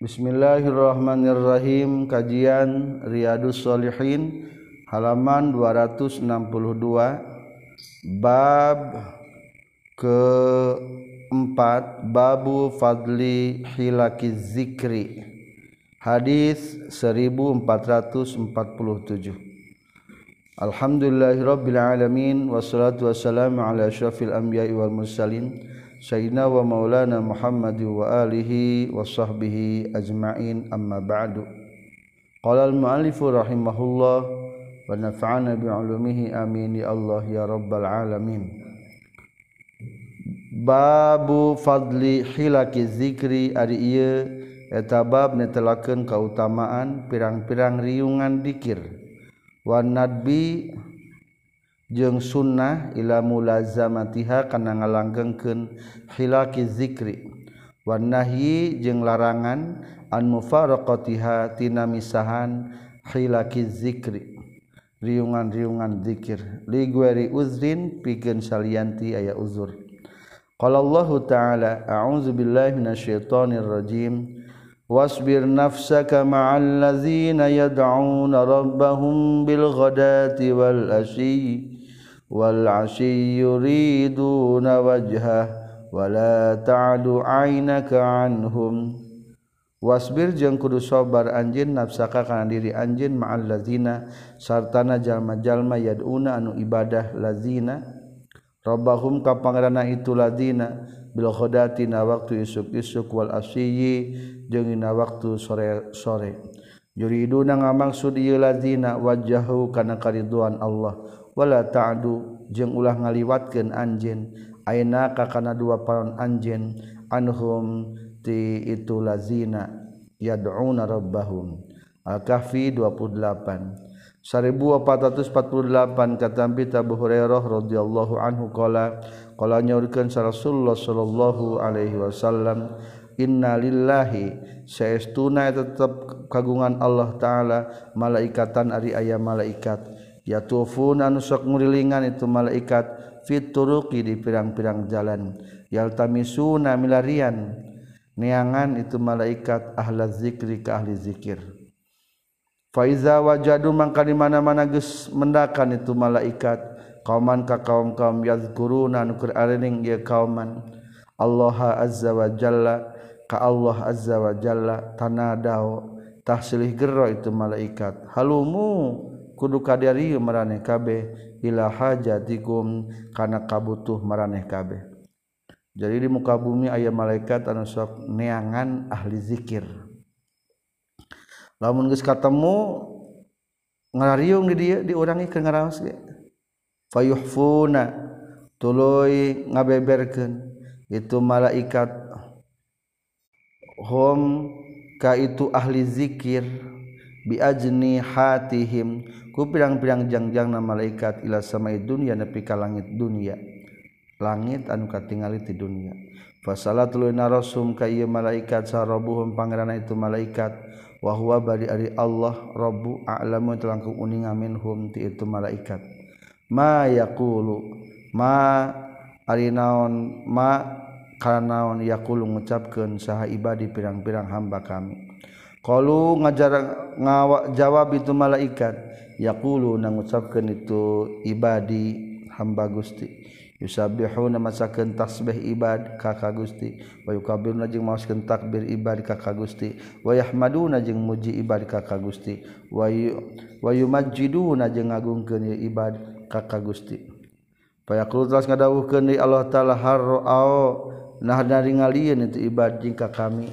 Bismillahirrahmanirrahim. Kajian Riyadus Solihin halaman 262 bab keempat babu fadli hilaki zikri. Hadis 1447 Alhamdulillahirabbil alamin wassalatu wassalamu ala asyrafil anbiya'i wal mursalin Sayyidina wa Maulana Muhammad wa alihi wa sahbihi ajma'in amma ba'du. Qala al-mu'allifu rahimahullah wa nafa'ana bi'ulumihi amin ya Allah ya rabbal alamin. Babu fadli hilaki zikri ari ieu eta bab netelakeun kautamaan pirang-pirang riungan dikir. Wa nadbi sunnah ilmu lazamatiha karena ngalanggengken hilaki zikri warnahi jeung larangan an mufaroqtihatina misahan hilaki zikri riungan-riungan dzikir ligueri Uzrin piken salanti aya uzur kalau Allahu ta'ala audzubillahminasyaitonirrajim wasbir nafsaka ma'al ladzina yad'una rabbahum bil ghadati wal asyi والعشي يريدون وجهه ولا تعد عينك عنهم wasbir jeung kudu sabar anjeun nafsaka kana diri anjeun ma'al lazina sartana jalma-jalma yaduna anu ibadah lazina rabbahum ka pangeranna itu lazina bil ghadatina waktu isuk-isuk wal asyiyi jeung dina waktu sore-sore yuriduna ngamaksud ieu lazina wajhahu kana kariduan Allah wala ta'du jeung ulah ngaliwatkeun anjeun. Aina ka kana dua paron anjeun anhum ti itu lazina yad'una rabbahum. Al-kahfi 28 1448 kata Bita Abu Hurairah radhiyallahu anhu qala qala nyaurkeun Rasulullah sallallahu alaihi wasallam innalillahi saestuna tetep kagungan Allah taala malaikatan ari aya malaikat. Yatufuna nusok ngurilingan itu malaikat fituruki di pirang-pirang jalan. Yaltamisuna milarian. Neangan itu malaikat ahla zikri ke ahli zikir. Faiza wajadu mangka di mana-mana geus mendakan itu malaikat kauman ka kaum-kaum yazkuruna nu arening ieu kauman. Allah azza wa jalla ka Allah azza wa jalla tanadau tahsilih gero itu malaikat. Halumu kadari meraneh kabeh Ilah hajatikum karena kabutuh meraneh kabeh. Jadi di muka bumi ayam malaikat anu sok neangan ahli zikir. Lamun geus katemu ngarariung di dia diurangi ke ngaraos ge. Fayuhfuna tuluy ngabeberkeun. Itu malaikat hom ka itu ahli zikir biajni hatihim ku pirang-pirang jangjangna malaikat ila samai dunya nepi ka langit dunya langit anu katingali ti dunya fasalatul narasum ka ieu malaikat sarabuhum pangeranna itu malaikat. Wa huwa bari ari Allah rabbu a'lamu telangkung uning minhum ti itu malaikat. Ma yaqulu ma ari naon ma kana naon yaqulu ngucapkeun saha ibadi pirang-pirang hamba kami. kalau ngajar ngawa jawab itu malaikat. Yakulu nang ngucapkeun itu ibadi hamba Gusti. Yusabbihuna masakeun tasbih ibad ka Gusti. Wa yukabbiruna jeung maoskeun takbir ibad ka Gusti. Wa yahmaduna jeung muji ibad ka Gusti. Wa wa yumajjiduna jeung ngagungkeun ibad ka Gusti. Fa yaqulu teras ngadawuhkeun Allah taala harra'au nah dari ngalieun itu ibad jeung ka kami.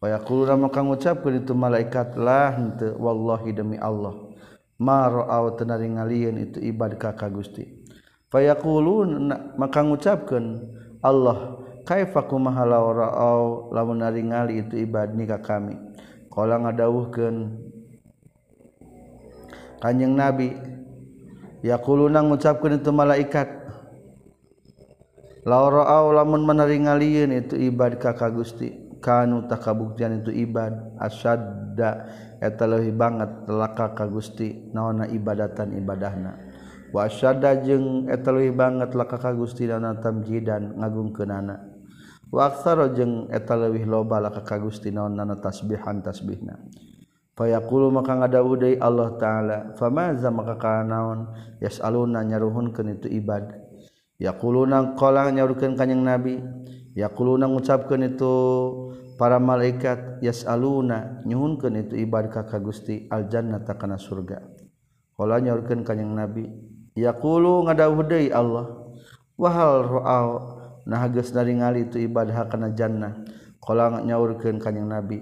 Wayaqulu maka ngucapkeun itu malaikat lah henteu wallahi demi Allah. Ma ra'au tenari ngalieun itu ibad ka Gusti. Fayaqulun maka ngucapkeun Allah kaifa kumaha ra'au lamun nari ngali itu ibad ni ka kami? Qala ngadawuhkeun kanjing nabi yaquluna ngucapkeun itu malaikat la ra'au lamun menari ngalieun itu ibad ka Gusti kanu takabuktian itu ibad asyadda eta leuwih banget telaka ka Gusti naonna ibadatan ibadahna. Wa asyadda jeung eta leuwih banget laka ka Gusti naonna tamjidan ngagungkeunana. Wa aktsara jeung eta leuwih loba laka ka Gusti naonna tasbihan tasbihna. Fayaqulu maka ngadawuh deui Allah taala famaza maka kanaon yasaluna nyaruhunkeun itu ibad yaquluna qala nyaruhkeun kanjing nabi. yakuluna ngucapkeun itu para malaikat yasaluna nyuhunkeun itu ibadah ka Gusti al jannata kana surga. Kalau nyaurkan kanyang nabi yaqulu ngadawuh deui Allah wahal ra'au nah geus naringali itu ibadah kana jannah. Kalau nyaurkan kanyang nabi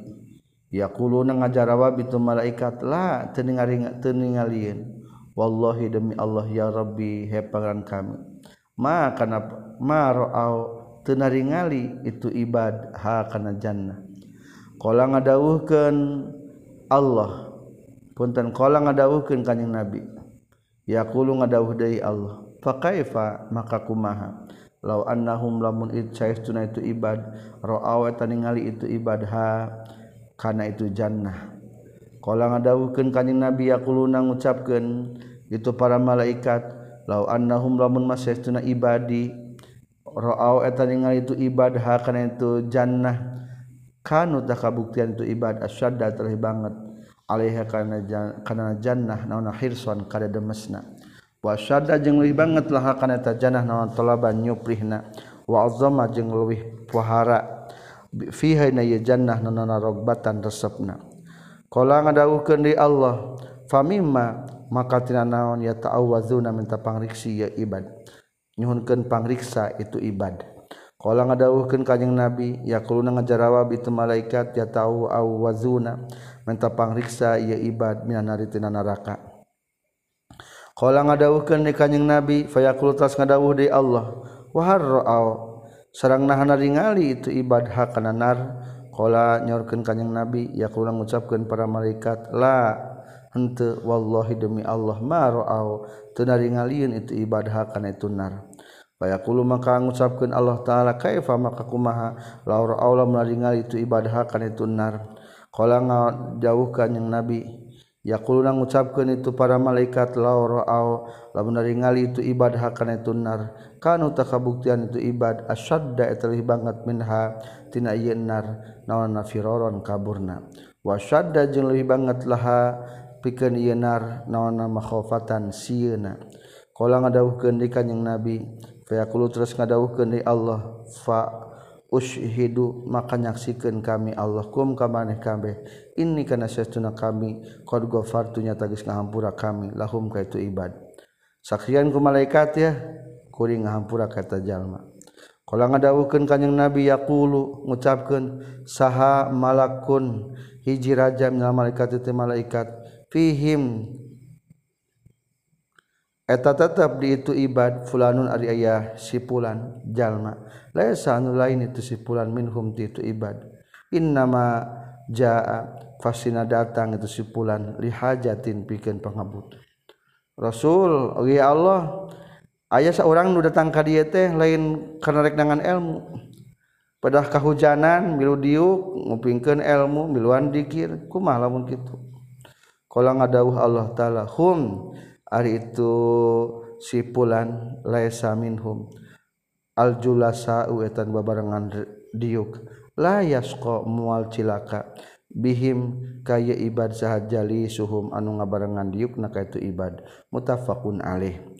yaquluna ngajarawab itu malaikat la teu teningalieun wallahi demi Allah ya Rabbi he pangeran kami ma kana ma ra'au tenaringali itu ibad ha kana jannah. Qala ngadawuhkeun Allah. Punten qala ngadawuhkeun kanjing nabi. Yaqulu ngadawuh deui Allah fa kaifa? Maka kumaha? Law annahum lamun itsaistuna itu ibad ra'aw taningali itu ibad ha kana itu jannah. Qala ngadawuhkeun kanjing nabi yaquluna ngucapkeun itu para malaikat law annahum lamun masyaistuna ibadi roaw eta ningali itu ibad kana itu jannah. Kanu tak kabuktian itu ibad asyadda terlebih banget. Alaiha kana kana jannah naona hirsan kada demesna wa asyadda jeung leuwih banget lah kana eta jannah naon talaban nyuprihna wa azama jeung leuwih pahara fiha na ye jannah naona rogbatan resepna. Qala ngadawuhkeun di Allah famimma maka tina naon ya ta'awazuna minta pangriksi ya ibad. nyuhunkeun pangriksa itu ibad. Qala ngadawuhkeun kanjing nabi yaquluna ngajarawab itu malaikat ya tahu au wazuna. Menta pangriksa ieu ibad minanari tina neraka qala ngadawuhkeun ni kanjing nabi fayaqul tas ngadawuh di Allah wa harra'au sareng nahana ningali itu ibad hakana nar. Qala nyorkeun kanjing nabi yaquluna ngucapkeun para malaikat la henteu wallahi demi Allah ma ra'au teu itu ibadah kana itu nar. Fayaqulu maka ngucapkeun Allah taala kaifa maka kumaha laur Allah menaringal itu ibadah kana itu nar. Qala jauhkan yang Nabi Yaquluna ngucapkeun itu para malaikat laur au lamun itu ibadah kana itu nar. Kanu takabuktian itu ibad asyadda etalih banget minha tina ienar nar naon nafiroron kaburna. Wa syadda jeung leuwih banget laha pikeun ieu nar naon makhofatan sieuna. Qala ngadawuhkeun dikanyang Nabi Fayaqulu terus ngadawuhkeun ni Allah fa ushidu maka nyaksikeun kami Allah kum ka maneh kabeh. Inni kana sesuna kami. Qad ghafartu nyata geus ngahampura kami. Lahum ka itu ibad. Saksian ku malaikat ya kuring ngahampura kata jalma. Qala ngadawuhkeun kanjing nabi yaqulu ngucapkeun saha malakun. Hiji raja minal malaikat itu malaikat. Fihim eta tetap di itu ibad fulanun ari ayah sipulan jalma laisa anu lain itu sipulan minhum ti itu ibad. Innama jaa fasina datang itu sipulan lihajatin pikeun pangabut. Rasul oge Allah ayah seorang nu datang ka dieu teh lain karena rek dengan ilmu Padah kahujanan milu diuk ngupingkeun ilmu miluan dikir kumaha lamun kitu? Kala ngadawuh Allah taala hum Ari itu sipulan laisa minhum. Aljulasa uetan babarengan diuk. La yasqa mual cilaka. Bihim kaya ibad sahajali suhum anu ngabarengan diuk na kaitu ibad. Mutafakun alaih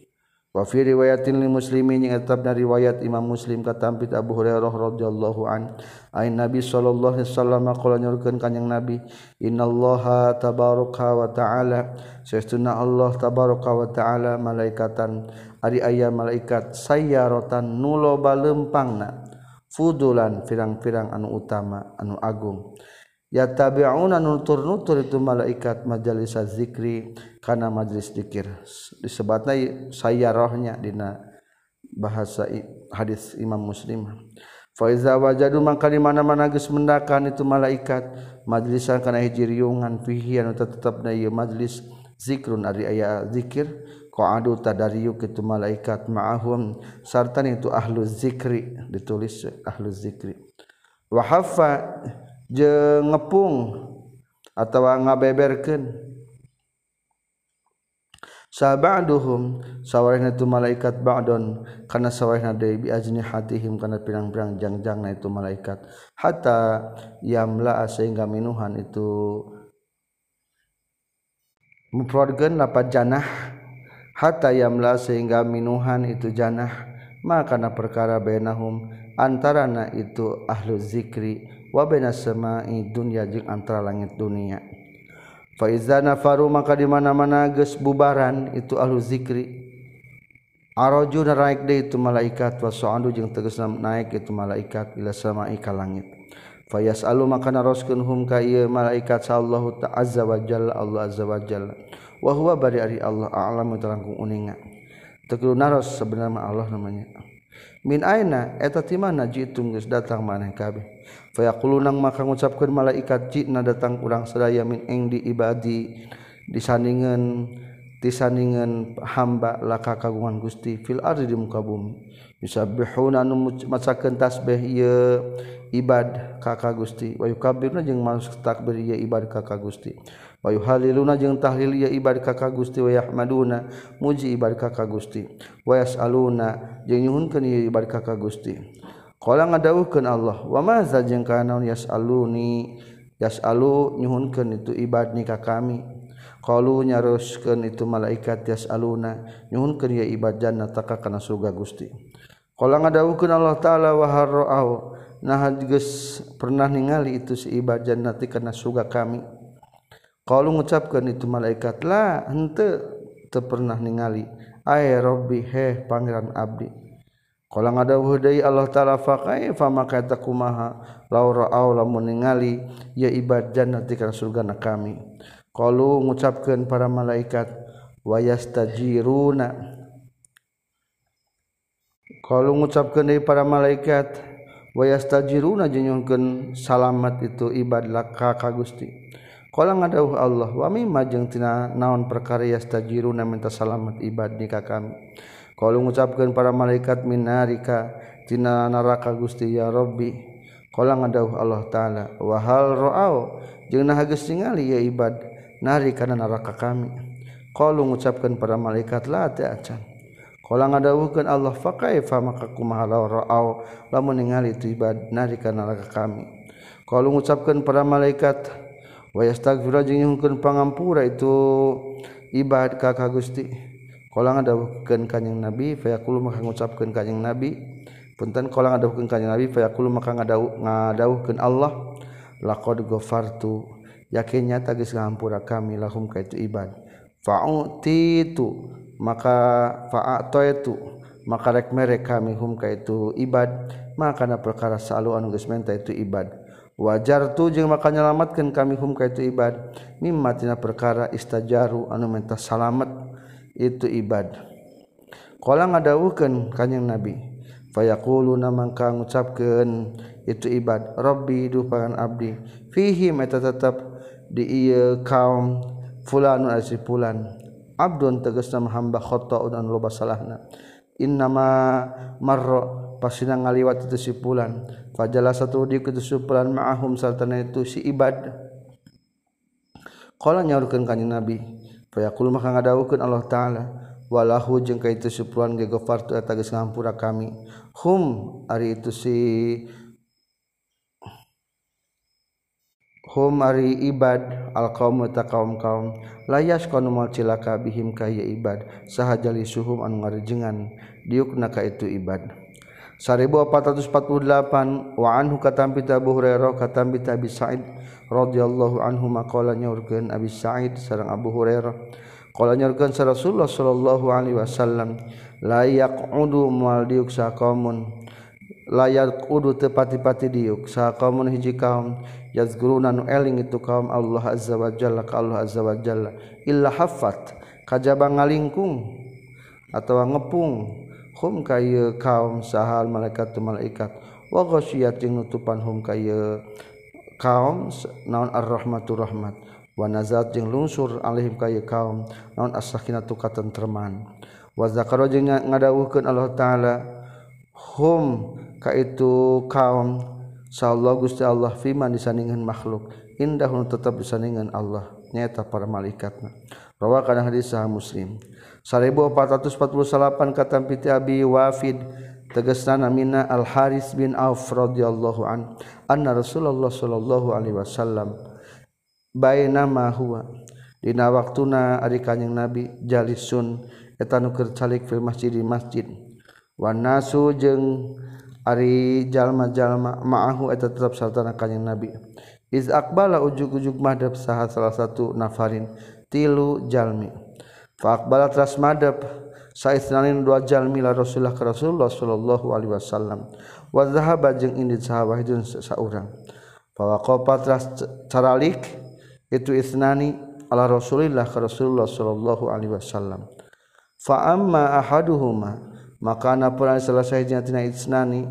Wafi riwayatin lil muslimin yang tetap dari riwayat Imam Muslim katampit Abu Hurairah radhiyallahu an. Ain Nabi sallallahu alaihi wasallam qala nyurkeun kanjing Nabi, "Innallaha tabaraka wa ta'ala, sesuna Allah tabaraka wa ta'ala malaikatan ari aya malaikat sayyaratan nulo balempangna, fudulan pirang-pirang anu utama anu agung." Ya tabi'una nutur-nutur itu malaikat majalis zikri kana majlis zikir. Disebutna saya rohnya dina bahasa hadis Imam Muslim. Fa iza wajadu maka di mana-mana geus mendakan itu malaikat majlisan kana hiji riungan fihi anu tetepna ieu majlis zikrun ari aya zikir qa'adu tadariyu kitu malaikat ma'ahum sarta itu ahlu zikri ditulis ahlu zikri. Wa haffa je ngepung atau ngabeberkan sahabaduhum sawarehna tu malaikat ba'don kana sawarehna deui bi ajni hatihim kana pirang-pirang jangjangna itu malaikat. Hatta yamla sehingga minuhan itu mufradkeun lapat janah. Hatta yamla sehingga minuhan itu janah. Maka na perkara bainahum antarana itu ahlu zikri wabena semai dunya jeung antara langit dunia faizana faru maka di mana-mana geus bubaran itu ahlu zikri Araju naik deh itu malaikat wasandu jeung tegas naik itu malaikat ila samai ka langit. Fayas alu maka naroskeun hum ka ieu malaikat sallallahu ta'azza wa jalla Allah azza wa jalla. Wa huwa bari ari Allah a'lamu terangkung uninga. Tekilu naros sebenarnya Allah namanya. min aina eta ti mana jitum geus datang maneh kabeh. Fa yaqulunang maka ngucapkeun malaikat jitna datang urang sadaya min engdi ibadi. Disandingan disandingan hamba laka kagungan Gusti fil ardi di muka bumi. Yusabbihuna nu macakeun tasbih ieu ibad ka Gusti. Wa yukabbiruna jeung maos takbir ieu ibad ka Gusti. wayu haliluna jeung tahlil ya ibad ka ka Gusti wa yahmaduna muji ibad ka ka Gusti wa yasaluna jeung nyuhunkeun ieu ibad ka ka Gusti. Qala ngadawuhkeun Allah wa maza jeung kanaon yasaluni? Yasalu nyuhunkeun itu ibad ni ka kami. Qalu nyaroskeun itu malaikat yasaluna nyuhunkeun ya ibad jannata ka kana surga Gusti. Qala ngadawuhkeun Allah taala wa harra'au nah geus pernah ningali itu si ibad jannati kana surga kami. Kalau mengucapkan itu malaikatlah ente pernah ningali air Robbi he Pangeran Abdi Kalau ada hudai Allah taala fakai fama kata kumaha laura aula meningali ya ibad jannati surga na kami. Kalau ngucapkeun para malaikat wa yastajiruna Kalau ngucapkeun deui para malaikat wa yastajiruna jeung salamat itu ibad laka ka Gusti. Kalang ngadawuh Allah wa mimma jeung tina naon perkara yastajiruna minta salamat ibad nikah kami. Kalau ngucapkeun para malaikat minarika tina neraka Gusti ya Rabbi. Kala ngadawuh Allah taala wa hal ra'au jeung nah geus ningali ya ibad narika neraka kami. Kalau ngucapkeun para malaikat la ta'can. Kalang ngadawuhkeun Allah fa kaifa maka kumaha ra'au lamun ningali tu ibad narika neraka kami. Kalau ngucapkeun para malaikat wayastagfira jeung nyuhunkeun pangampura itu ibad ka ka Gusti. Kalau ngadawuhkeun ka kanjing Nabi fa yaqulu maka ngucapkeun ka kanjing Nabi. Punten kalau ngadawuhkeun ka kanjing Nabi fa yaqulu maka ngadawu ngadawuhkeun Allah. Laqad ghafartu yakinnya tagis ngampura kami lahum ka itu ibad fa'utitu maka fa'atoitu maka rek merek kami hum ka itu ibad maka na perkara salu anu geus menta itu ibad wajar tuh jeung maka nyelamatkan kami hum ka itu ibad. Mimma tina perkara istajaru anu menta salamet itu ibad. Qala ngadawuhkeun kanjing nabi fayaquluna mangka ngucapkeun itu ibad. Rabbi duh pangan abdi. Fihi meta tetep di ieu kaum fulanun asi fulan. Abdun tegasna hamba khota'un anu loba salahna. Innama marra pasina ngaliwat itu si fulan. Fajala satu di itu si fulan ma'ahum sartana itu si ibad. Kala nyaurkeun kanjing Nabi fayaqulu maka ngadawukeun Allah taala walahu jeung ka itu supruan ge ghafartu eta ngampura kami. Hum ari itu si hum ari ibad al qaum ta kaum kaum layas kanu mal cilaka bihim ka ya ibad sahajali suhum anu ngarejengan diukna ka itu ibad 1448 wa anhu katampi Abu Hurairah katampi Abi Sa'id radhiyallahu anhu maqala nyaurkeun Abi Sa'id sareng Abu Hurairah. Qala nyaurkeun Rasulullah sallallahu alaihi wasallam la yaqudu mal diuk saqamun la yaqudu tepati-pati diuk saqamun hiji kaum. Yazkuruna nu eling itu kaum Allah azza wa jalla ka Allah azza wa jalla. Illa haffat kajaba ngalingkung atau ngepung. hum kayu kaum sahal malaikat tu malaikat. Wa ghasyiyat jeung nutupan hum kayu kaum naon ar-rahmatu rahmat. Wa nazat jeung lungsur alaihim kayu kaum naon as-sakinatu katentreman. Wa zakara jeung ngadawuhkeun Allah taala hum kaitu kaum sallallahu gusti Allah fiman disandingan makhluk indahun tetap disandingan Allah nyata para malaikatna. Rawa kana hadis sahih muslim. 1448 kata piti Abi Wafid tegesna Mina Al Haris bin Auf radhiyallahu an anna Rasulullah sallallahu alaihi wasallam baina ma huwa. Dina waktuna ari kanjing Nabi jalisun eta nu keur calik fil masjid di masjid. Wan nasu jeung ari jalma-jalma ma'ahu eta tetap sartana kanjing Nabi. Iz aqbala ujug-ujug madhab saha salah satu nafarin tilu jalmi. Faqbala teras madab saisnanin dua jalmi la Rasulullah ke Rasulullah sallallahu alaihi wasallam. Wa zahaba jeung indit sahawahidun saurang. Fa waqafa teras caralik itu isnani ala Rasulillah ke Rasulullah sallallahu alaihi wasallam. Fa amma ahaduhuma maka ana pun selesai tina isnani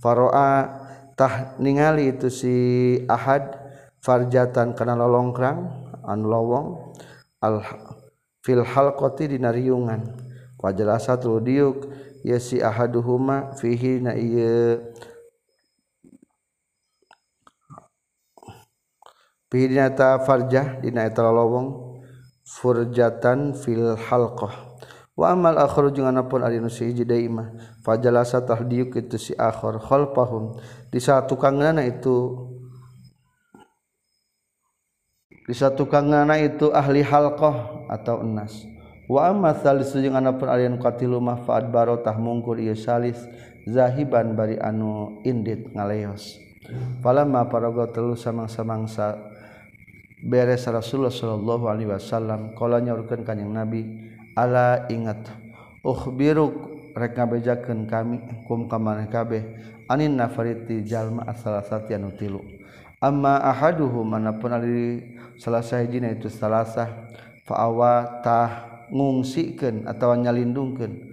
faroa tah ningali itu si ahad farjatan kana lolongkrang an lowong al fil halqati dina riungan. Wa jalasa tu diuk ya si ahaduhuma fihi na ieu. Fihi dina ta farjah dina eta lowong furjatan fil halqah. Wa amal akhir jeung anapun ari nu siji deui mah fajalasa tahdiuk itu si akhir khalfahum di satu kangana itu bisa tukang ngana itu ahli halqah atau enas. Wa amma salisu jeung anapun alian qatilu mah barotah mungkur ieu salis zahiban bari anu indit ngaleos. Falamma paraga telu samang-samangsa beres Rasulullah sallallahu alaihi wasallam kala nyaurkeun kanjing Nabi ala ingat ukhbiruk rek ngabejakeun kami kum ka kabeh anin nafariti jalma asal satianu tilu. Amma ahaduhum mana pun ali selesai dina itu salasah faawa tah ngungsikan atau nyalindungkan.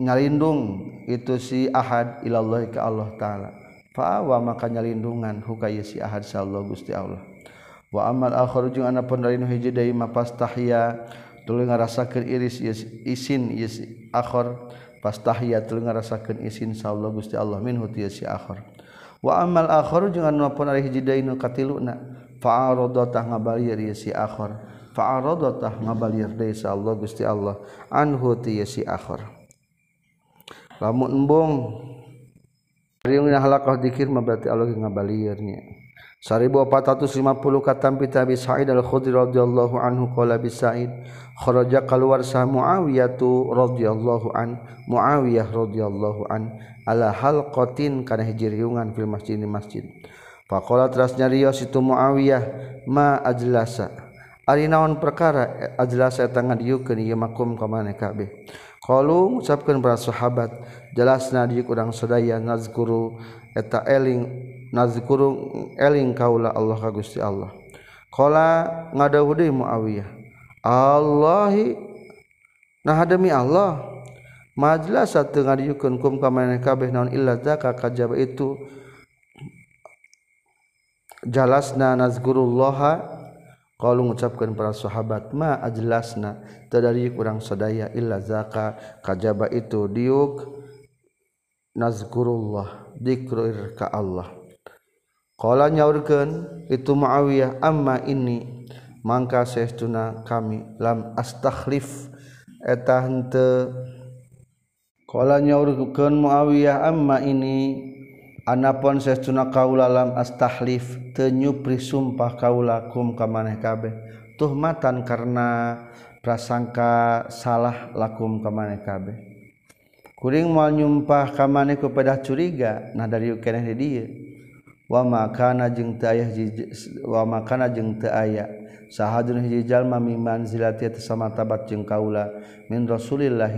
Nyalindung itu si ahad ilallah ke Allah taala. Faawa maka nyalindungan hukaya si ahad sallallahu gusti Allah. Wa amal akhir jeung anapun dari nu hiji deui mapas tahya tuluy ngarasakeun iris isin ieu akhir pas tahya tuluy ngarasakeun isin sallallahu gusti Allah. Minhu ti si akhir wa amal akhar jeung anu pun ari hiji dainu katiluna. Fa'aradata ngabalir ye si akhar. Fa'aradata ngabalir deui sa Allah Gusti Allah. Anhu ti ye si akhar. Lamun embung Riung halakah dikir mah berarti Allah ngabalirnya. 1450 katam bi Abi Sa'id Al-Khudri radhiyallahu anhu qala bi Sa'id kharaja keluar sa Muawiyah radhiyallahu an Muawiyah radhiyallahu an. ala hal kotin karena hiji riungan fil masjid di masjid. Pakola teras nyarios itu Muawiyah ma ajlasa? Ari naon perkara e, ajlasa eta ngadieukeun ieu makum ka maneh kabeh qalu ngucapkeun para sahabat jelasna di urang sadaya nazkuru eta eling nazkuru eling kaula Allah ka Gusti Allah. Qala ngadawuh deui Muawiyah Allahi nah demi Allah. Majlas satu ngadiyukeun kum ka maneh kabeh naon illa zaka kajaba itu jalasna nazkurullaha kalau mengucapkan para sahabat ma ajlasna tadari kurang sadaya illa zaka kajaba itu diuk nazkurullah dikruir ka Allah. Nyaurkan itu Muawiyah amma ini mangka seestuna kami lam astakhlif nyaurkan muawiyah amma ini anakpun seestuna kaula lam astakhlif tenyupri sumpah kaulakum ke maneh kabeh. Tuh matan karena prasangka salah lakum ke maneh kabeh. Kuring mau nyumpah kamane kepada curiga nah dari dia wa makana jeung teu aya wa makana jeung teu aya. Sahadun hiji jalma mimman zilati sama tabat jeung kaula min Rasulillah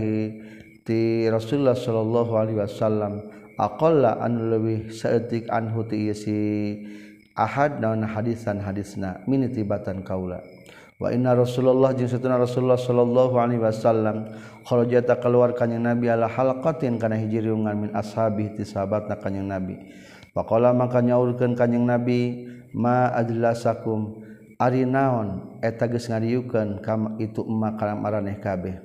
ti Rasulullah sallallahu Alaihi Wasallam aqalla an lebih saeutik anhu ti si ahad naon hadisan hadisna min tibatan kaula. Wa inna Rasulullah jeung satuna Rasulullah sallallahu alaihi wasallam kharajata keluar kanjing Nabi ala halaqatin kana hiji riungan min ashabi ti sahabatna kanjing Nabi. Faqala maka nyaurkeun kanjing Nabi ma ajlasakum ari naon eta geus ngariukeun kam itu emak kalam araneh kabeh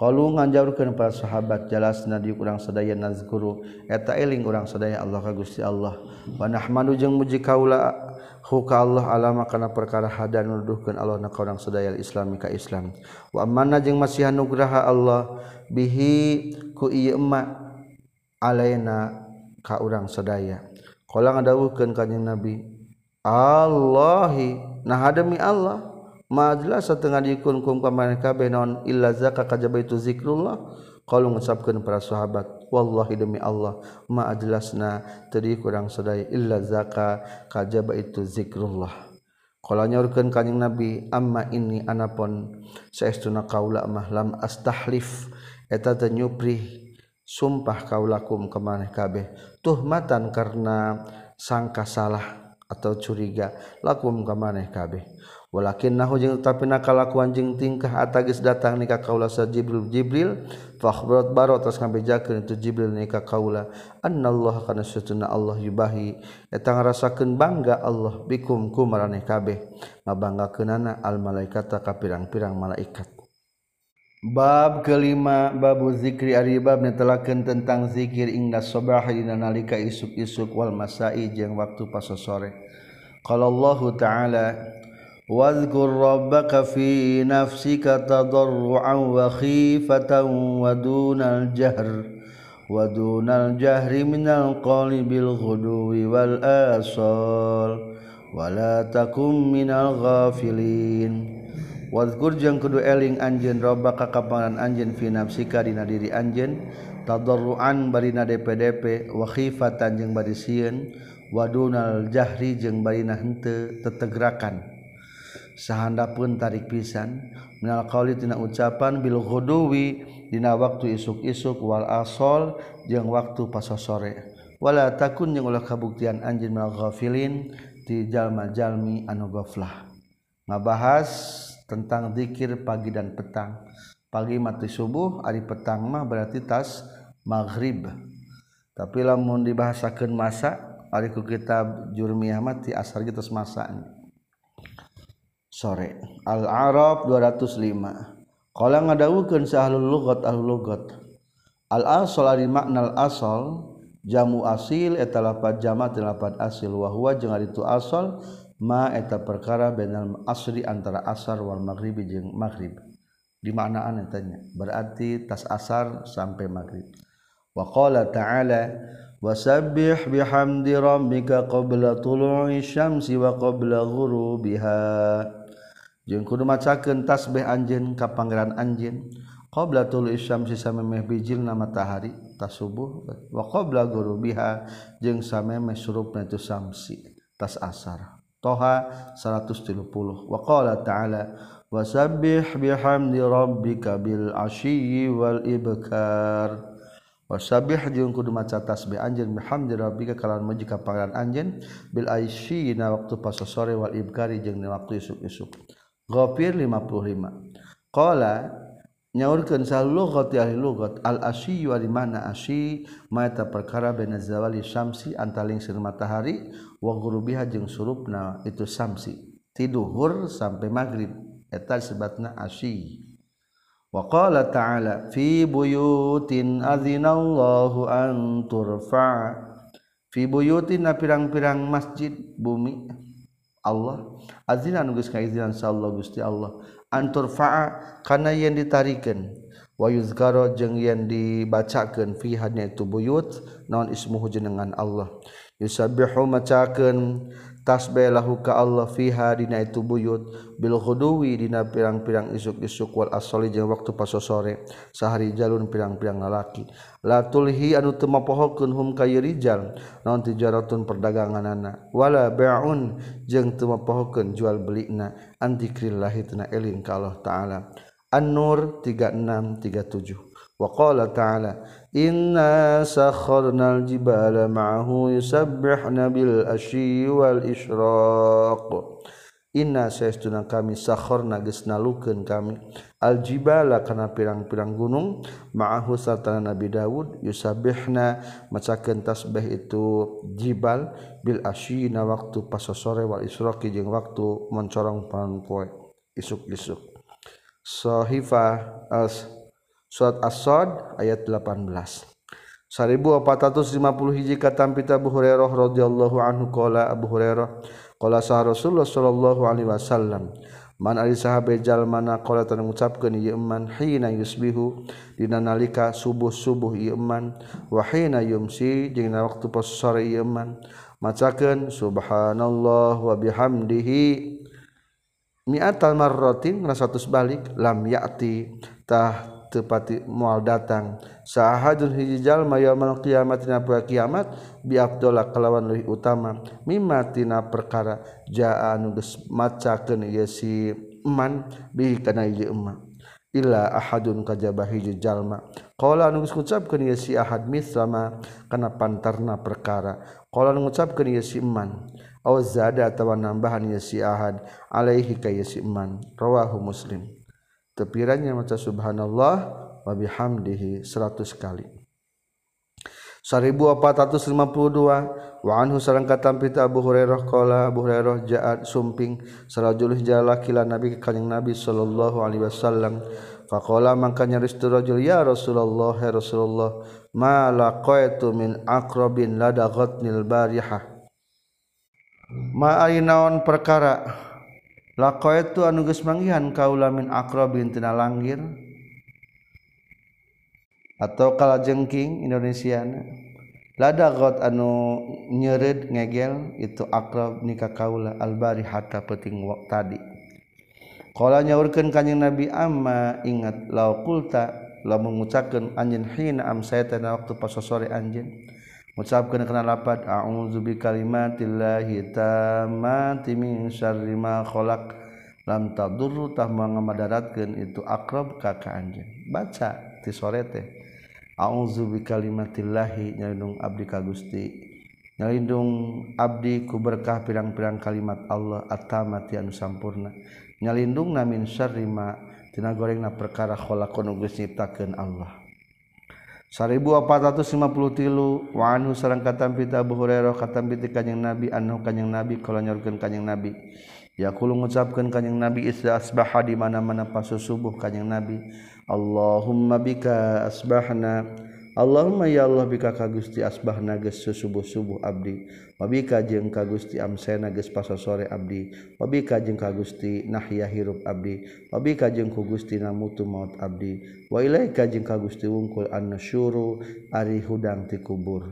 kalau nganjaurkeun para sahabat jelas nadi kurang sedaya nazguru eta eling kurang sedaya Allah ka Gusti Allah. Wa nahmanu jeung muji kaula huka Allah alama kana perkara hadan nuduhkeun Allah na kurang sedaya sadaya Islam ka Islam. Wa amanna jeung masih anugraha Allah bihi ku ieu emma alaina ka urang sedaya. qala ngadawuhkeun kanjing Nabi Allahi nah demi Allah. Majelas setengah dikun kum kamana kabeh naon illa kajaba itu zikrullah. Kalau ngucapkeun para sahabat wallahi demi Allah ma ajlasna tadi kurang sadaya illa zaka kajaba itu zikrullah. Kalau nyorkeun kanjing nabi amma ini anapun saestuna kaula mah lam astahlif. Eta nyupri sumpah kaulakum ke mana kabeh tuhmatan karena sangka salah atau curiga lakum ke mana kabeh walakin nahu jeung tapi nakalakuan jeung tingkah atagis datang nikah kaula sa Jibril. Jibril fakhbarat baro atas ngabejakeun itu Jibril nikah kaula. Annallah kana sutuna Allah yubahi. Eta ngarasakeun bangga Allah bikum ku maraneh kabeh. Ngabanggakeunana al malaikata ka pirang-pirang malaikat. Bab kelima babu zikri ari bab netelakeun tentang zikir ingda sabah dina nalika isuk-isuk wal masai jeung waktu pasosore. Qala Allahu ta'ala واذكر ربك في نفسك تضرعا وخيفة ودون الجهر ودون الجهر من القول بالغدو والآصال ولا تكن من الغافلين Wadkur jang kudu eling anjen robaka kapanan anjen fi nafsika dina diri anjen tadarruan barina DPDP wa khifatan jeung bari sieun wadunal jahri jeung barina henteu tetegrakan sahanda pun tarik pisan. Minal qauli tina ucapan bil ghuduwi dina waktu isuk-isuk wal asol jeung waktu pasosore. Wala takun jeung ulah kabuktian anjeun minal ghafilin ti jalma-jalmi anu ghaflah ngabahas tentang zikir pagi dan petang. Pagi mati subuh ari petang mah berarti tas maghrib. Tapi lamun dibahasakeun masa ari ku kitab jurmiyah mati ti kita geus masanya sore. Al-arab 205 qala ngadawukeun sahlul lugat ahlul lugat al-asal ari makna al-asal jamu asil eta lapat jama lapat asil wa huwa jeung ari asal ma eta perkara bainal asri antara asar wal maghribi jeung maghrib. Di maknaan eta berarti tas asar sampai maghrib. Wa qala ta'ala wasabbih bihamdi rabbika qabla tulu'i syamsi wa qabla ghurubiha jeung kudu macakeun tasbih anjeun ka pangeran anjeun. Qabla tulu'i syamsi samemeh bijilna matahari tas subuh wa qabla ghurubiha jeung samemeh surupna itu samsi tas asar. Toha 130 wa qala ta'ala wasabbih bihamdi rabbika bil asyi wal ibkar. Wasabih jeung kudu maca tasbih anjeun bihamdi rabbika kalawan muji ka pangaran anjeun. Bil aisyina waktu pas sore wal ibkari jeung waktu isuk-isuk. Ghafir 55 qala nyaurkeun salughati ahli lughat al asyi wa mana asyi? Ma ta perkara baina zawali antaling sir matahari wa ghurubiha jeung surupna itu samsi tiduhur sampai maghrib eta sebatna asyi. Wa qala ta'ala fi buyutin adzinallahu an turfa. Fi buyutin pirang-pirang masjid bumi Allah. Azina nugus kaizinan sallallahu gusti Allah. Antur fa'a kana yang ditarikan. Wa yuzkaro jeung yang dibacakan fi hadnya itu buyut non ismuhu jenengan Allah. Yusabbihu macakeun tasbihlahu ka Allah fiha dina itu buyut. Bil khuduwi dina pirang-pirang isuk-isuk wal asali jeung waktu pasosore sahari jalun pirang-pirang lalaki la tulhi anu teu mapohokeun hum ka rijal. Naon tijaratun perdaganganna wala bai'un jeung teu mapohokeun jual belina. Antikrillah tena eling ka Allah taala. An-Nur 3637 wa qala ta'ala Inna sakharnal jibala ma'ahu yusabbihna bil asyi wal isyraq. Inna saestuna kami sakharna geus nalukeun kami al jibala kana pirang-pirang gunung ma'ahu sartana Nabi Daud yusabbihna macakeun tasbih itu jibal bil asyi na waktu pasosore wal isyraqi jeung waktu mencorong panon poe isuk-isuk. Sahifah as surat As-Sad ayat 18 1450 hiji katampita Abu Hurairah radhiyallahu anhu qala Abu Hurairah qala sah Rasulullah sallallahu alaihi wasallam man ari sahabe jalmana qala tan ngucapkeun ieu man hina yusbihu. Dina nalika subuh-subuh ieu man wa hina yumsi. Jeung na waktu pos sore ieu man macakeun subhanallah wa bihamdihi. Mi'atal marratin 100 balik lam ya'ti tah tepati mual datang. Sahadun hiji jalma yaumul kiamat dina kiamat bi afdala kalawan leuwih utama. Mimma tina perkara jaa anu geus macakeun ieu si eman bi kana ieu eman. Illa ahadun kajaba hiji jalma. Qala anu geus ngucapkeun ieu si ahad mislama kana pantarna perkara. Qala anu ngucapkeun ieu si eman. Aw zada atawa nambahan ieu si ahad alaihi ka ieu si eman. Rawahu muslim tepirannya maca subhanallah wa bihamdihi 100 kali. 1452 wa anhu sareng katampi Abu Hurairah qala Abu Hurairah ja'at sumping sarajul jala kila nabi ka kanjing nabi sallallahu alaihi wasallam. Faqala mangka nyaris rajul ya Rasulullah ya Rasulullah ma laqaitu min aqrabin ladaghatnil barihah ma ainaon perkara laqait tu anu geus manggihan kaula min aqrabin tina langgir atau kalajengking lada got anu nyered ngegel itu akrab nikah kaula albari hatta peting wak tadi. Qala nyaurkeun kanjing nabi amma ingat law qulta lamun ngucapkeun anjeun hina am sayatana waktu pas sore anjeun. Ucapkan kena lapat A'udzu bi kalimatillahi tammati min syarri ma khalaq lam tadurru tah mangamadaratkeun itu akrab ka ka anjeun. Baca ti sore teh. A'udzu bi kalimatillahi nyalindung abdi ka Gusti. Nyalindung abdi ku berkah pirang-pirang kalimat Allah atamati anu sampurna. Nyalindung na min syarri ma tina gorengna perkara khalaqan Gusti nyiptakeun Allah. 1453 Wanu sarang katampita Abu Hurairah katampiti kanjing Nabi anu kanjing Nabi kalau nyorkeun kanjing Nabi. Yakulu mengucapkan kanjeng Nabi isra asbaha di mana-mana pasu subuh kanjeng Nabi. Allahumma bika asbahna Allahumma ya Allah bika ka Gusti asbah nages susubuh-subuh abdi. Wabika jeung ka Gusti amse nages paso sore abdi wabika jeung ka Gusti nahya hirup abdi. Wabika jeung ku Gusti namutu maut abdi. Wa ilaika jeung ka Gusti wungkul annusyuru ari hudang ti kubur.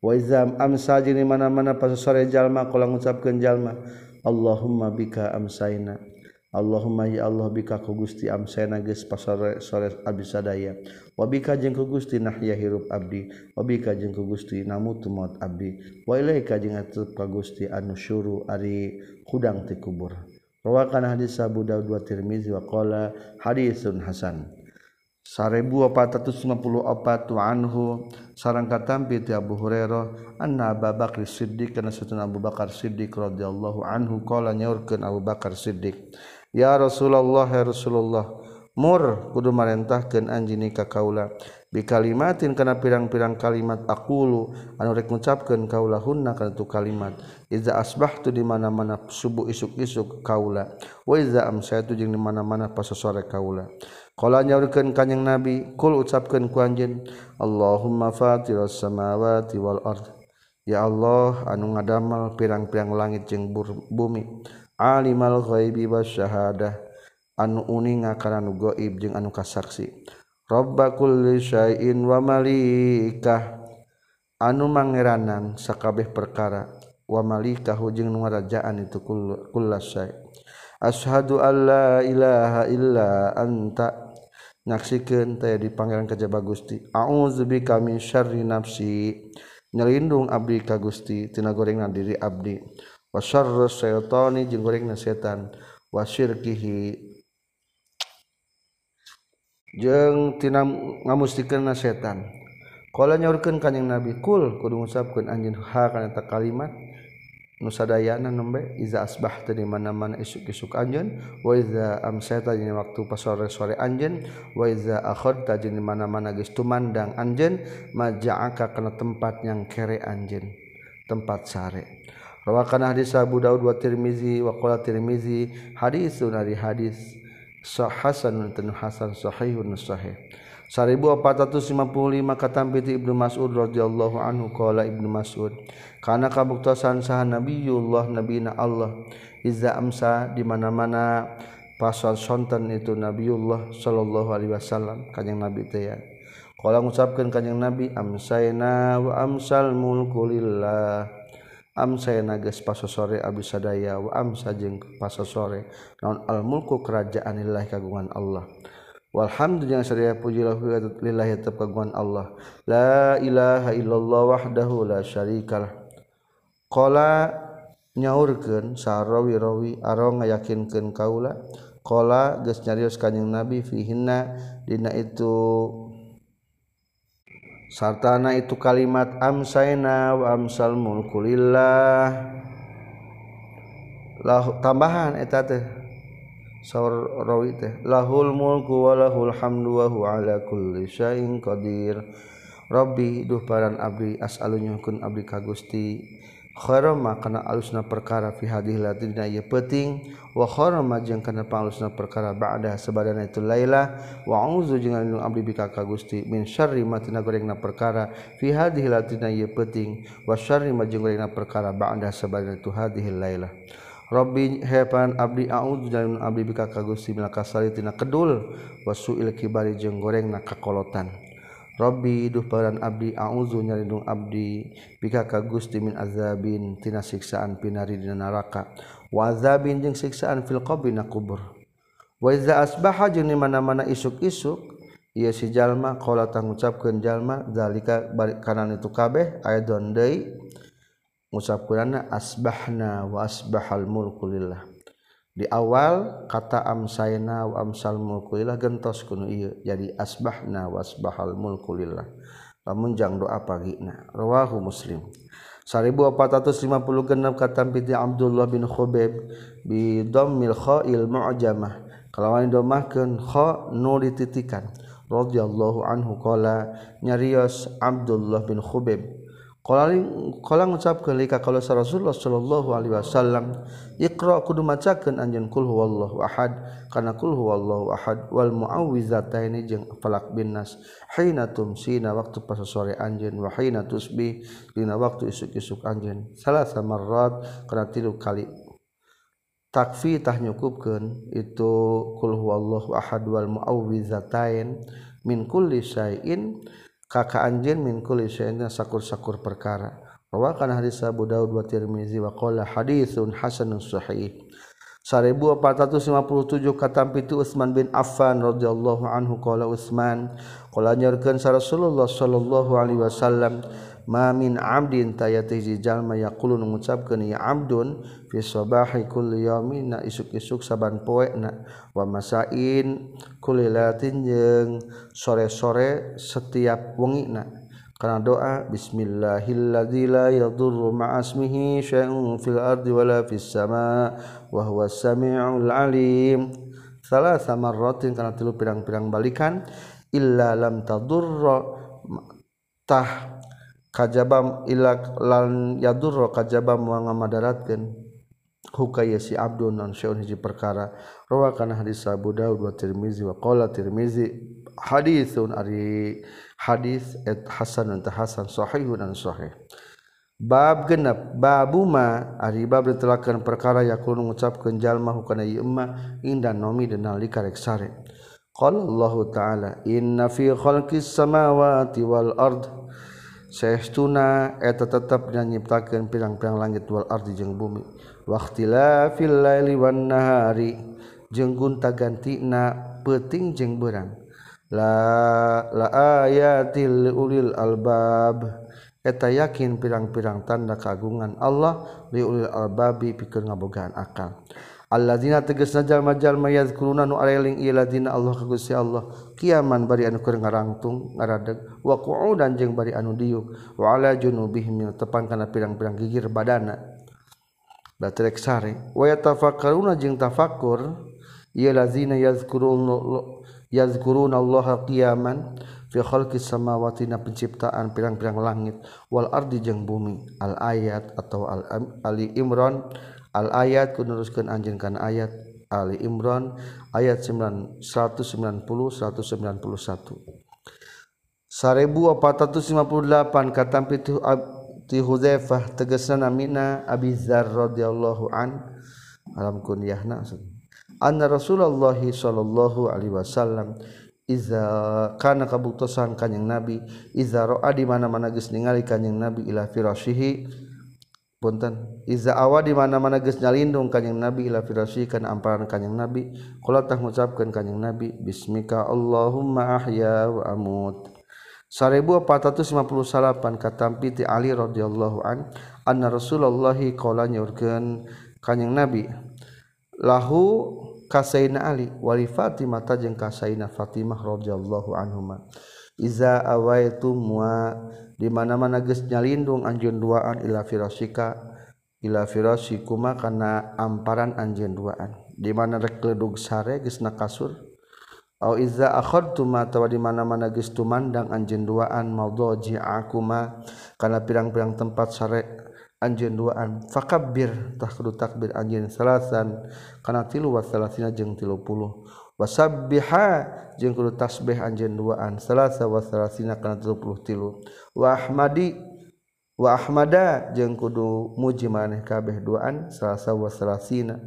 Wa izam amsa jeung mana-mana paso sore jalma kula ngucapkeun jalma. Allahumma bika amsaina Allahumma ya Allah bika ku Gusti amsena geus pasare sore abdi sadaya wa bika jeung ku Gusti nahya hirup abdi. Wa bika jeung ku Gusti namutu maut abdi. Wa ilaika jeung atup ka Gusti anu syuru ari hudang ti kubur. Rawakan hadis Abu Dawud wa Tirmizi wa qala hadisun hasan. 1454 wa anhu sareng katampi ti Abu Hurairah anna Abu Bakar Siddiq kana satuna Abu Bakar Siddiq radhiyallahu anhu qala nyaurkeun Abu Bakar Siddiq. ya Rasulullah ya Rasulullah. Mur kudu marentahkeun anjeun ka kaula. Bi kalimatin kana pirang-pirang kalimat aqulu anu rek ngucapkeun kaula hunna kana tu kalimat. Iza asbahtu di mana-mana subuh isuk-isuk kaula. Wa iza amsaytu jeung di mana-mana pas sore kaula. Kala nyaurkeun kanjing Nabi, kul ucapkeun ku anjeun, Allahumma fatiras samawati wal ard. Ya Allah anu ngadamel pirang-pirang langit jeung bumi. Alimal ghaibi wasyahadah anu uning ngakara nu gaib jeung anu kasaksi. Robba kulli syai'in wa malikah. Anu mangeranan sakabeh perkara. Wa malikah jeung nu ngarajaan itu kullu syai' Ashadu alla ilaha illa anta. Nyaksikan taya di pangeran kajaba Gusti. A'udzubika min syarri nafsi. Nyelindung abdi ka Gusti. Tina gorengna diri abdi. wasyarra syaitani jeung gorengna setan. Wasyirkihi jeung tina ngamustikeunna setan. Qala nyaurkeun kanjing nabi kul kudu ngucapkeun anjeun ha kana ta kalimat nusadayana nembe iza asbah di mana-mana isuk-isuk anjeun wa iza amsayta jeung waktu pasore-sore anjeun wa iza akhadta jeung mana-mana geus tumandang anjeun maja'aka kana tempat yang kere anjeun tempat sare. rawakan hadis Abu Daud wa Tirmizi wa qala Tirmizi hadisun ari hadis sahasan tan hasan sahihun sahih. 1455 kata piti Ibnu Mas'ud radhiyallahu anhu qala Ibnu Mas'ud kana kabuktasan sah nabiyullah nabina Allah iza amsa di mana-mana pasal sonten itu nabiyullah sallallahu alaihi wasallam kanjing nabi teh ya. Qala ngucapkeun kanjing nabi amsayna wa amsal mulku lillah. am saya nages pasosore sore abisadaya wa am sajeng pasosore. Naon al mulku kerajaan lillahi kagungan Allah. Walhamdulillah jeung sadaya puji lillahi tetep kagungan Allah. La ilaha illallah wahdahu la syarikalah qala nyaurkeun sarawi rawi aro ngayakinkeun kaula. Qala geus nyarios kanjing nabi fihinna dina itu sartana itu kalimat amsayna wa amsal mulku lillah. Lah tambahan eta teh saur rawi teh. Lahul mulku wa lahul hamdu wa huwa ala kulli syai'in qadir. Rabbi duh paran abdi as'alunya kun abdi ka gusti. Khaira ma kana alusna perkara fi hadhihi latina ya penting wahormajeng karena panlusna perkara ba'da sebadana itu Laila. Wa auzu jeung anu abdi bika ka Gusti min syarri ma tina gorengna perkara fi hadhihi latina ye penting. Wa syarri ma jeung gorengna perkara ba'da sebadana itu hadhihi Laila. Rabbi hepan abdi aud dan abdi bika ka Gusti min kasari tina kedul. Wa suil kibari jeung gorengna kakolotan. Robbi duh paran abdi auzu nyarindung abdi bika ka Gusti min azabin tina siksaan pinari dina neraka. wazabin jeung siksaan fil qabri na kubur. Wa iza asbaha jeung di mana-mana isuk-isuk ieu si jalma qala tang ngucapkeun jalma zalika kanan itu kabeh aya don deui ngucapkeunana asbahna wa asbahal mulku lillah. Di awal kata amsayna wa amsal mulku lillah gentos kuno ieu jadi asbahna wa asbahal mulku lillah. Lamun jang doa pagina rawahu muslim. 1450 genap kata piti Abdullah bin Khubeb bi dhammil kha'il mu'jamah. Kalawan domahkeun kha nu dititikan. Radhiyallahu anhu qala nyarios Abdullah bin Khubeb kolang ngucapkanlika kalau Rasulullah Shallallahu Alaihi Wasallam Iqra kudu macaken anjun kulhu wallahu ahad karena kulhu wallahu wal muawizata ini jeung falak binas hina tumsina waktu pas sore anjeun wa hina dina waktu isuk-isuk anjen salah sama marrat karena tilu kali takfi tah nyukupkeun itu kulhu wallahu ahad wal muawizatain min kulli syai'in Kaka anjin minkul isyaina sakur-sakur perkara. Rawakan hadis Abu Daud wa Tirmizi wa qala hadithun hasanun sahih. 1457 katam pitu Utsman bin Affan radhiyallahu anhu qala Utsman qala nyorkeun Rasulullah sallallahu alaihi wasallam mamin Abdin tayatijallma yakulu mengucapkan ya Abdun fibahikulmin na isuk-isuk saban poena wa masain kulilatin jeung sore-sore setiap wengi na karena doa Bismillahilladzi la yadurru ma'asmihi syai'un fil ardi wala fis sama wa huwas samiul alim. Salah sama rotin karena tilu pirang-pirang balikan illa lam tadurra tah kajabam ilak lan yadur kajabam wa ngamadatkeun hukaya si non syaun hiji perkara. Rawa kana hadis Abu Daud wa Tirmizi wa qala Tirmizi haditsun ari hadis et hasan ta hasan sahihun an sahih. Bab genep babu ma ari bab ditelakeun perkara yakun ngucapkeun jalma hukana ieu emma inda nomi dan nalika rek sare. Qala Allah taala inna fi khalqis samawati wal ardh seestuna eta tetap nyiptakeun pirang-pirang langit wal ardi jeung bumi. Waktila fil laili wan nahari jeung gunta gantina peuting jeung beurang. la la ayatil ulil albab. Eta yakin pirang-pirang tanda kagungan Allah li ulil albabi pikeun ngabogaan akal. Alladzina tegasna jalma-jalma yadhkuruna nu areling ieu ladina Allah ka Gusti Allah. Kiaman bari anu keur ngarangtung ngaradeg. Wa qu'udan jeung bari anu diuk. Wa ala junubihim tepang kana pirang-pirang gigir badana. Batrek sare. Wa yatafakkaruna jeung tafakkur ieu lazina yadhkuruna yadhkuruna Allah qiyaman fi khalqis samawati na penciptaan pirang-pirang langit. Wal ardi jeung bumi. Al ayat atau al ali imran. al ayat kunuruskan anjing kan ayat Ali Imran ayat 190 191 1458 kata pitu ti Hudzaifah tegasna namina Abi Dzar radhiyallahu an alam kunyahna anna Rasulullah sallallahu alaihi wasallam iza kana kabuktosan kanjing nabi iza ra'a di mana-mana geus ningali kanjing nabi ila firasyihi punten. Iza awa di mana-mana geus nyalindung kanjing nabi ila firasyi kana amparan kanjing nabi. Qala tah ngucapkeun kanjing nabi bismika allahumma ahya wa amut. 1458 katampi ti Ali radhiyallahu an anna rasulullah qala nyurkeun kanjing nabi lahu kasaina ali wali fatimah ta jeung kasaina fatimah radhiyallahu anhuma. Iza awaitu mua. Dimana-mana geus nyalindung anjeun duaan ila firasika. Ila firasikuma kana amparan anjeun duaan. Di mana rek ledug sare geus na kasur au iza akhadtuma atawa di mana-mana geus tumandang anjeun duaan madzaji'akuma kana pirang-pirang tempat sare anjeun duaan. Fakabbir tah kudu takbir anjeun salasan kana tilu wa salasina jeung 30 wasabbiha jeung kudu tasbih anjeun duaan salasa wa salasina kana 30 tilu. Wa ahmadi wa ahmada jeung kudu muji maneh kabeh duaan salasa wa salasina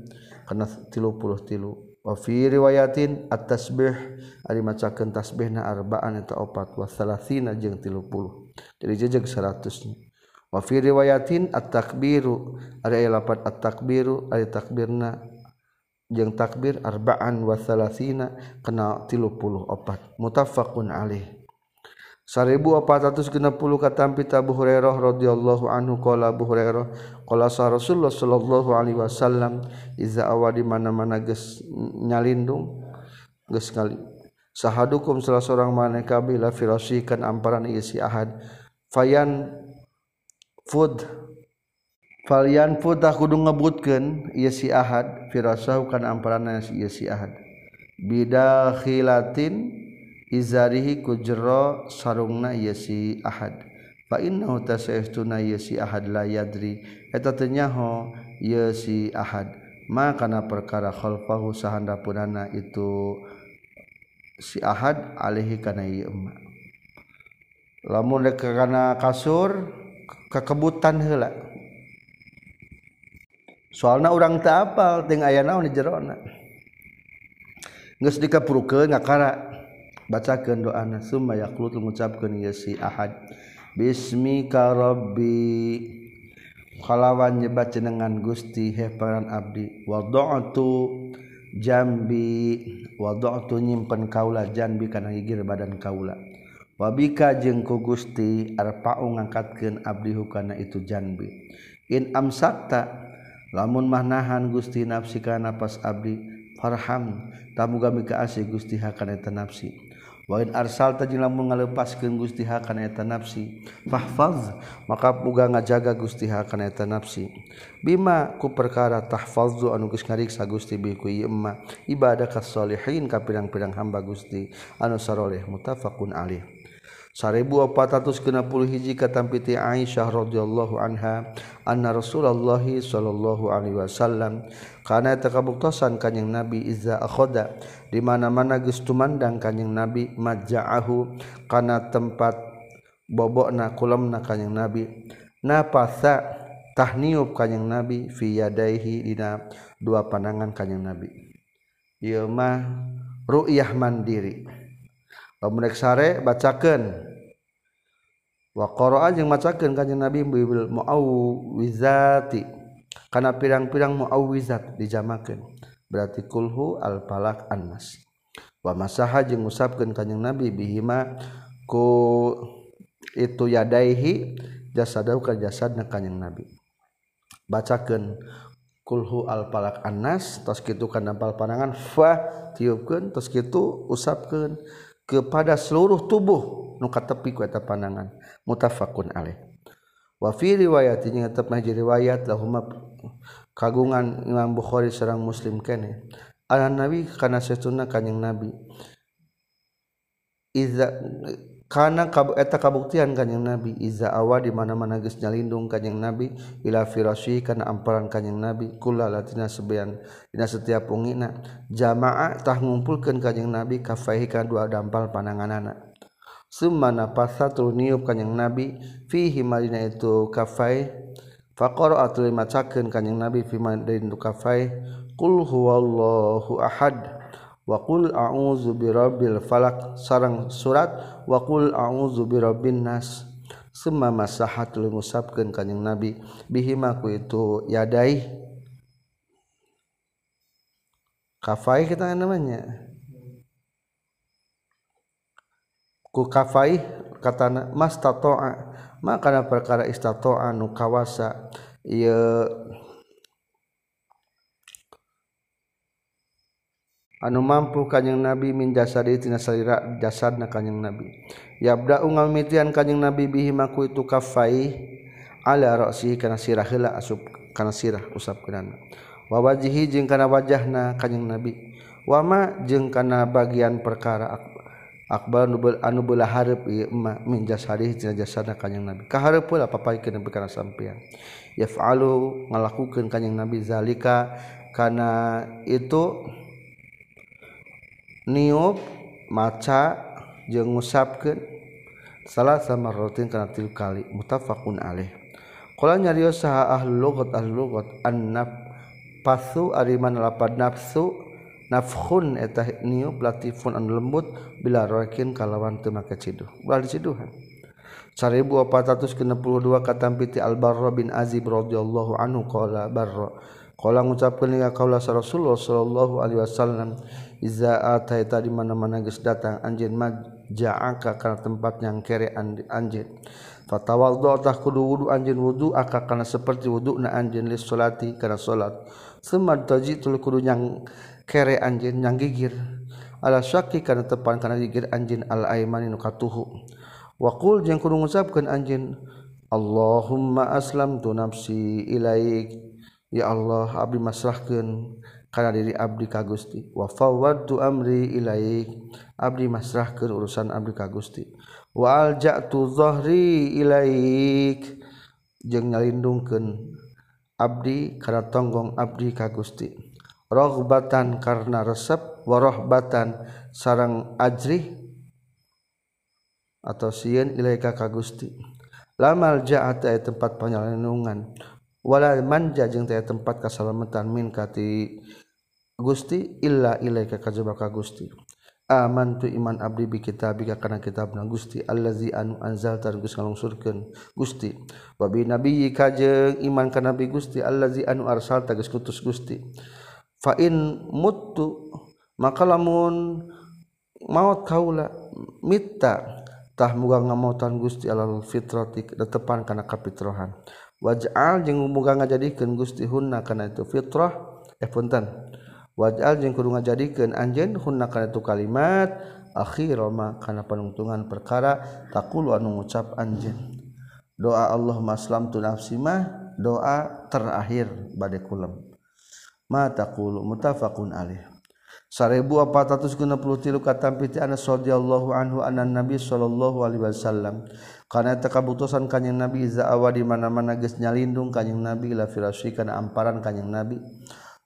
kana 30 tilu. Wa fi riwayatin at-tasbih ari macakeun tasbihna arba'an eta opat. Wa salasina jeung 30 jadi jejeg 100 nya wa fi riwayatin at-takbiru ari lapat at-takbiru ari takbirna jeung takbir arba'an wa salasina kena 34 muttafaqun alaih. 1460 katampi Abu Hurairah radhiyallahu anhu qala Abu Hurairah qala sa Rasulullah sallallahu alaihi wasallam iza awa di mana-mana geus nyalindung geus kali sahadukum salah seorang maneh kabila firasikan amparan isi ahad fayan fud Falian tak kudu ngebutkeun ieu si ahad firasahu kan amparan si ieu si ahad. Bidakhilatin izarihi kujero sarungna yesi ahad. Fa innahu tasaytuna yesi ahad la yadri. Eta teh nyaho yesi ahad. Ma kana perkara khalfahu sahandapunana itu si ahad alaihi kana ieu emma lamun kana kasur kekebutan heula soalnya orang tak apal ting aya naon di jerona. Geus dikapurukeun ngakara. Bacakan doana summa yaqlut mengucapkan ya si ahad bismika rabbi. Kalawan nyebat jenengan Gusti heparan abdi wada'tu jambi wada'tu nyimpen kaula jambi kana gigir badan kaula. Wabika jeung ku Gusti arpa'u ngangkatkeun abdi hukana itu jambi. In amsakta lamun mahnahan Gusti nafsi ka nafas abdi farham tamu kami keasih Gusti hakana eta nafsi. Wa in arsalta jeung lamun ngalepaskeun Gusti hakana eta nafsi fahfaz maka muga ngajaga Gusti hakana eta nafsi. Bima ku perkara tahfazu anu geus ngariksa Gusti bi ku ieu ibadah kasolihin ka pirang-pirang hamba Gusti anu saroleh mutafaqun alih. 1460 hiji katampiti Aisyah radhiyallahu anha anna Rasulullah sallallahu alaihi wasallam kana takabuktasan kanjing Nabi iza akhoda di mana-mana geus tumandang kanjing Nabi majja'ahu kana tempat bobokna kulemna kanjing Nabi. Napasa tahniub kanjing Nabi fi yadaihi dina dua panangan kanjing Nabi. Ieu mah ru'yah mandiri. lamun sare bacakeun. Wa qara'a jeung macakeun kanjeng Nabi bil muawwizati. Kana pirang-pirang muawwizat dijamakeun. Berarti kulhu al falak annas. Wa masaha jeung ngusapkeun kanjeng Nabi bihima ku itu yadaihi jasadau ka jasadna kanjeng Nabi. Bacakeun kulhu al falak annas tos kitu kana pal panangan fa tiupkeun tos kitu usapkeun. kepada seluruh tubuh. Nuka tepi ku eta pandangan. Mutafakun alaih. Wa fi riwayat ini tetap ngaji riwayat lahumma kagungan Imam Bukhari serang Muslim kene. Ana nabi kana setuna kanjing nabi. Iza karena eta kabuktian kanyang nabi. Iza awa di mana mana geus nyalindung kanyang nabi ila firasyi kana amparan kanyang nabi kula latina sebeang dina setiap ungina jamaah tah ngumpulkeun kanyang nabi kafaihi ka dua dampal pananganana. Summa napasa tur niup kanyang nabi fihi madina itu kafai faqara atul macakeun kanyang nabi fi madina kafai qul huwallahu ahad. Wakul Azubirobil falak. Sarang surat wakul Auzubirobin nas. Semua masahat lu ngusapkan kanyang nabi bihimaku itu yadai. Kafai kita namanya? Ku kafai kata mas tatoa maka perkara istatoa nu kawasa ieu anu mampu kanyeng nabi min jasaditina salira jasad na kanyeng nabi. Yabda ngamitian kanyeng nabi bihi maku itu kafai ala ra'sihi kana sirah heula asup kana sirah usap kenana wa wajhihi jeung kana wajahna kanyeng nabi. Wa ma jeung kana bagian perkara akbar anu beulah hareup ieu emma min jasadihi tina jasadna kanyeng nabi. Kahareup heula papaikeun perkara sampean. Yaf'alu ngalakukeun kanyeng nabi zalika kana itu niup maca jeung ngusapkeun. Salah sama rutin kana tilu kali mutafaqun alaih qala nyarios saha ahli lughat ahli lughat annaf pasu ari lapad nafsu nafkhun eta niup latifun an lembut bila rakin kalawan teu make ciduh. Ulah diciduhan 1462 katampiti Al-Barra bin Azib radhiyallahu anhu qala Barra Kala ngucapkeun ka kaula Rasulullah sallallahu alaihi wasallam iza ataita di mana-mana geus datang anjeun maja'aka kana tempat yang kere anjeun. Fatawaddu tah kudu wudu anjeun wudu aka kana seperti wudu na anjeun li salati kana salat. Sumad tajitul kudu yang kere anjeun yang gigir. Ala syaqi kana tepan kana gigir anjeun al aimani nu katuhu. Waqul jeung kudu ngucapkeun anjeun Allahumma aslamtu nafsi ilaik. ya Allah Abdi masrahkan karena diri Abdi Ka Gusti. Wafawadu Amri Ilaik. Abdi masrahkan urusan Abdi Ka Gusti. Waljaktuhri Ilaik. Jeng ngalindungken Abdi karena tonggong Abdi Ka Gusti. Rohbatan karena resep warohbatan sarang ajri atau sian ilaika ka Gusti. Lamal jaat tempat penyelendungan wala manja jeung teh tempat kasalamatan min kati Gusti illa ilaika kajaba Gusti. Aman tu iman abdi bi kitab kana kitab na Gusti allazi anu tar Gusti ngalungsurkeun Gusti. Wa bi nabiyyi kajeng iman ka nabi Gusti allazi anu arsal ta geus kutus Gusti. Fa in muttu maka lamun maut kaula mitta tah muga ngamautan Gusti alal fitrati tepan kana kapitrohan wajal jeung muga ngajadikeun Gusti hunna kana itu fitrah. Eh punten. Wajal jeung kudu ngajadikeun anjeun hunna kana itu kalimat akhira ma kana panungtungan perkara taqulu anu ngucap anjeun. Doa Allah maslam tu nafsi mah doa terakhir bade kulam ma taqulu mutafaqun alaih. 1463 kata piti Anas radhiyallahu anhu anan Nabi sallallahu alaihi wasallam. karena tekabutusan kanyang nabi zaawa di mana-mana geus nyalindung kanyang nabi la firasyi kana amparan kanyang nabi.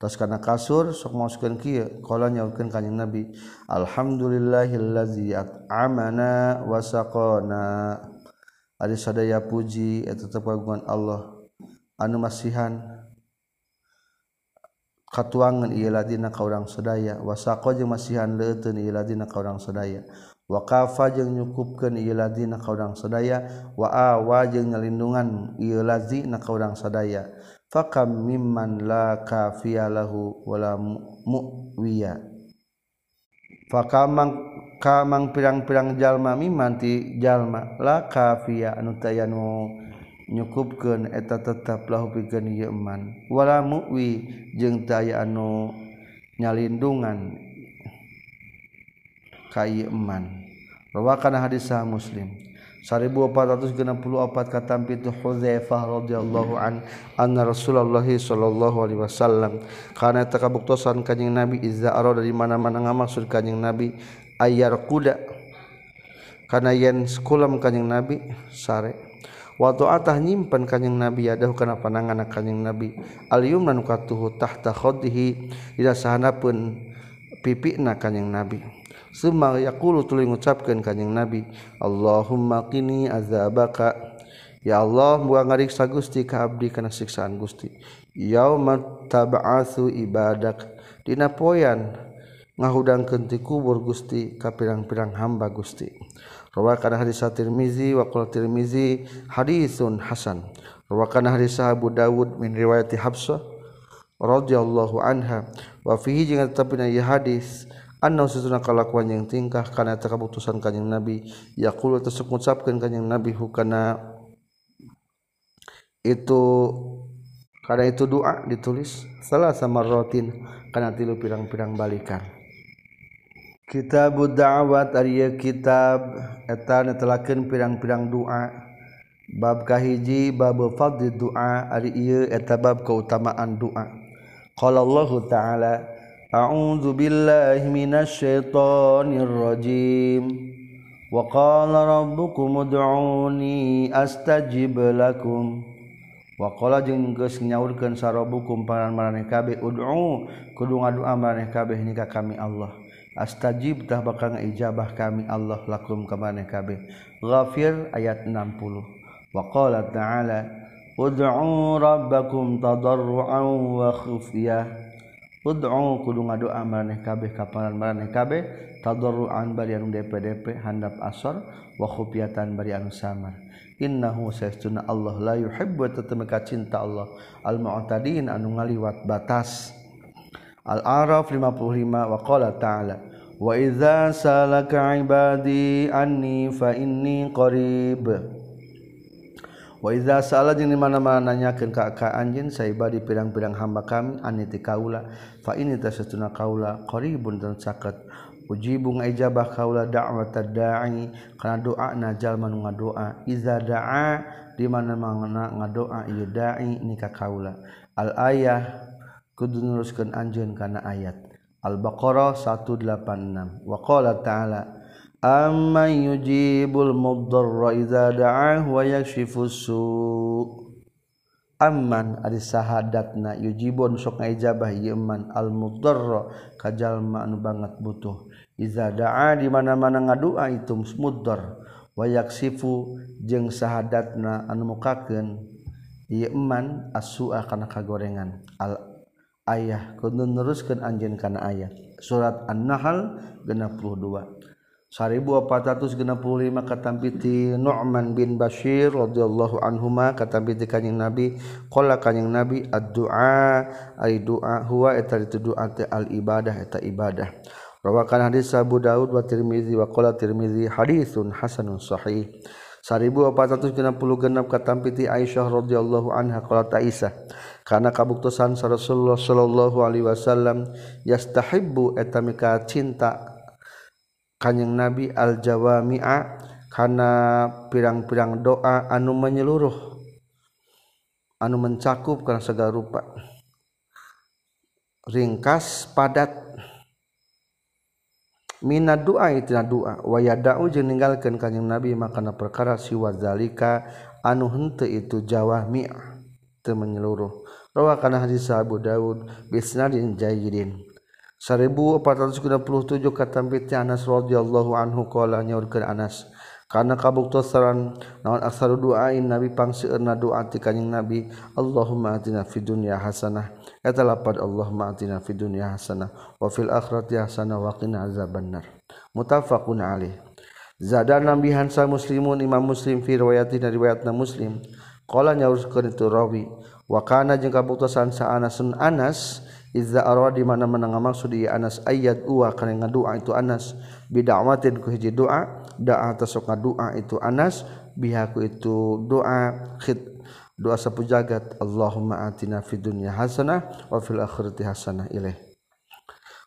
Tos kana kasur sok masukkeun kieu qala nyaurkeun kanyang nabi alhamdulillahillazi amana wasaqana ari sadaya puji eta tetep kagungan Allah. Anu masihan katuangan ieu ladina ka urang sadaya. Wasaqa jeung masihan leuteun ieu ladina ka urang sadaya. wakafa jeung nyukupkeun ieu ladzina ka urang sadaya wa awa jeung ngalindungan ieu ladzina ka urang sadaya. Fakam mimman la kafiya lahu wala muwiya. Fakamang kamang pirang-pirang jalma mimanti jalma la kafiya anu tayanu nyukupkeun eta tetap lahu pikeun ieu iman wala muwi jeung taya anu nyalindungan ka ieu iman rawakan hadis muslim. 1464 katampi itu Hudzaifah radhiyallahu an anna Rasulullah sallallahu alaihi wasallam kana takabuktosan kanjing Nabi izza arada di mana-mana ngamaksud kanjing Nabi ayar kuda. Karena yen sekulam kanyeng nabi sare. Waktu atah nyimpen kanyeng nabi ada karena panangan kanyeng nabi alium katuhu tahta khodihi tidak sahana pun pipi na kanyeng nabi Suma yakulu tuli ngucapkan kanyang Nabi Allahumma kini azabaka. Ya Allah buang ngariksa Gusti ka abdi kana siksaan Gusti. Yauma tab'atsu ibadak. Dina poyan ngahudangkeun ti kubur Gusti ka pirang-pirang hamba Gusti. Rawa kana hadis Tirmizi wa qala Tirmizi hadisun hasan. Rawa kana hadis Abu Dawud min riwayati Habsah radhiyallahu anha. Wa fihi jeung tetepna hadis. anna sesuna kalakuan yang tingkah kana eta kaputusan kanjing nabi yaqulu tasuk ngucapkeun kanjing nabi hukana. Itu karena itu doa ditulis salah sama rotin karena tilu pirang-pirang balikan. Kitab da'wat ari kitab eta netelakeun pirang-pirang doa. Bab kahiji bab fadli doa ari ieu eta bab keutamaan doa. Qala Allah taala أعوذ بالله من الشيطان الرجيم. وقال ربكم ادعوني أستجب لكم. Wakola jengges nyaurkan sarobukum pangan maraneh kabeh ud'u kudu ngadua maraneh kabeh nikah kami Allah. Astajib tah bakal ngijabah kami Allah lakum ka maraneh kabeh. Ghafir ayat 60 Waqala ta'ala ud'u rabbakum tadarruan wa khufyah. Ud'u kudu ngadoa maraneh kabeh kapalan maraneh kabeh tadarruan bari anu DPDP handap asor wa khufyatan bari anu samar. Innahu sayastuna Allah la yuhibbu tatamaka cinta Allah. Al mu'tadin anu ngaliwat batas. Al Araf 55 wa qala ta'ala wa idza salaka ibadi anni fa inni qarib. Waida salah jeng dimana-mana nanyakan kakak anjin saiba di pirang-pirang hamba kami aniti kaula. Fa ini tasatuna kaula qaribun dan sakat. Ujibung ijabah kaula da'wat da'i kana doa najal manu ngadoa. Iza da'a di mana-mana ngadoa ieu da'i nikah kaula. Al ayah kudu nuruskeun anjeun kana ayat. Al baqarah 186 wa qala ta'ala amman yujibul mudarra idza da'ahu wa yakshifus su amman ari sahadatna yujibun sok ngaijabah ieu man al mudarra ka jalma anu banget butuh. Idza da'a di mana-mana ngadua itu muddar wa yaksifu jeung sahadatna anu mukakeun. Ieu man asua kana kagorengan. Al ayah kudu neruskeun anjeun kana ayat surat an-nahl 62 1465 katampiti Nu'man bin Bashir radhiyallahu anhuma katampiti kanjing Nabi qala kanjing Nabi addu'a ai du'a huwa eta itu du'a al ibadah eta ibadah. Rawakan hadis Abu Daud wa Tirmizi wa qala Tirmizi hadisun hasanun sahih. 1466 katampiti Aisyah radhiyallahu anha qala Aisyah karena kabuktosan Rasulullah sallallahu alaihi wasallam yastahibbu etamika cinta kanyeng Nabi al Jawami'a karena pirang-pirang doa anu menyeluruh anu mencakup karena segala rupa. Ringkas padat. Mina doa itu doa. Wayadau jeung ninggalkeun kanjeng Nabi makana perkara siwa zalika anu henteu itu jawami'a teu menyeluruh. Rawakan hadis Abu Dawud bisnadin jayyidin 1467 kata biti Anas radhiyallahu anhu qala nyaurkeun Anas karena kabuktosan naon aksaru duain nabi pangseueurna doa ti kanjing nabi? Allahumma atina fid dunya hasanah. Eta lapad Allahumma atina fid dunya hasanah wa fil akhirati hasanah wa qina azabannar. Muttafaqun alaih. Zadana bihansa muslimun imam muslim fi dari riwayatna muslim qala nyaurkeun itu rawi wakana jeung kaputusan sa Anasun Anas Iza arwa di mana mana ngamaksud ieu Anas ayat uwa kana ngadua itu Anas. Bid'awatin ku hiji doa da'a tasok ngadua itu Anas bihaku itu doa khit doa sapu jagat Allahumma atina fid dunya hasanah wa fil akhirati hasanah ilaih.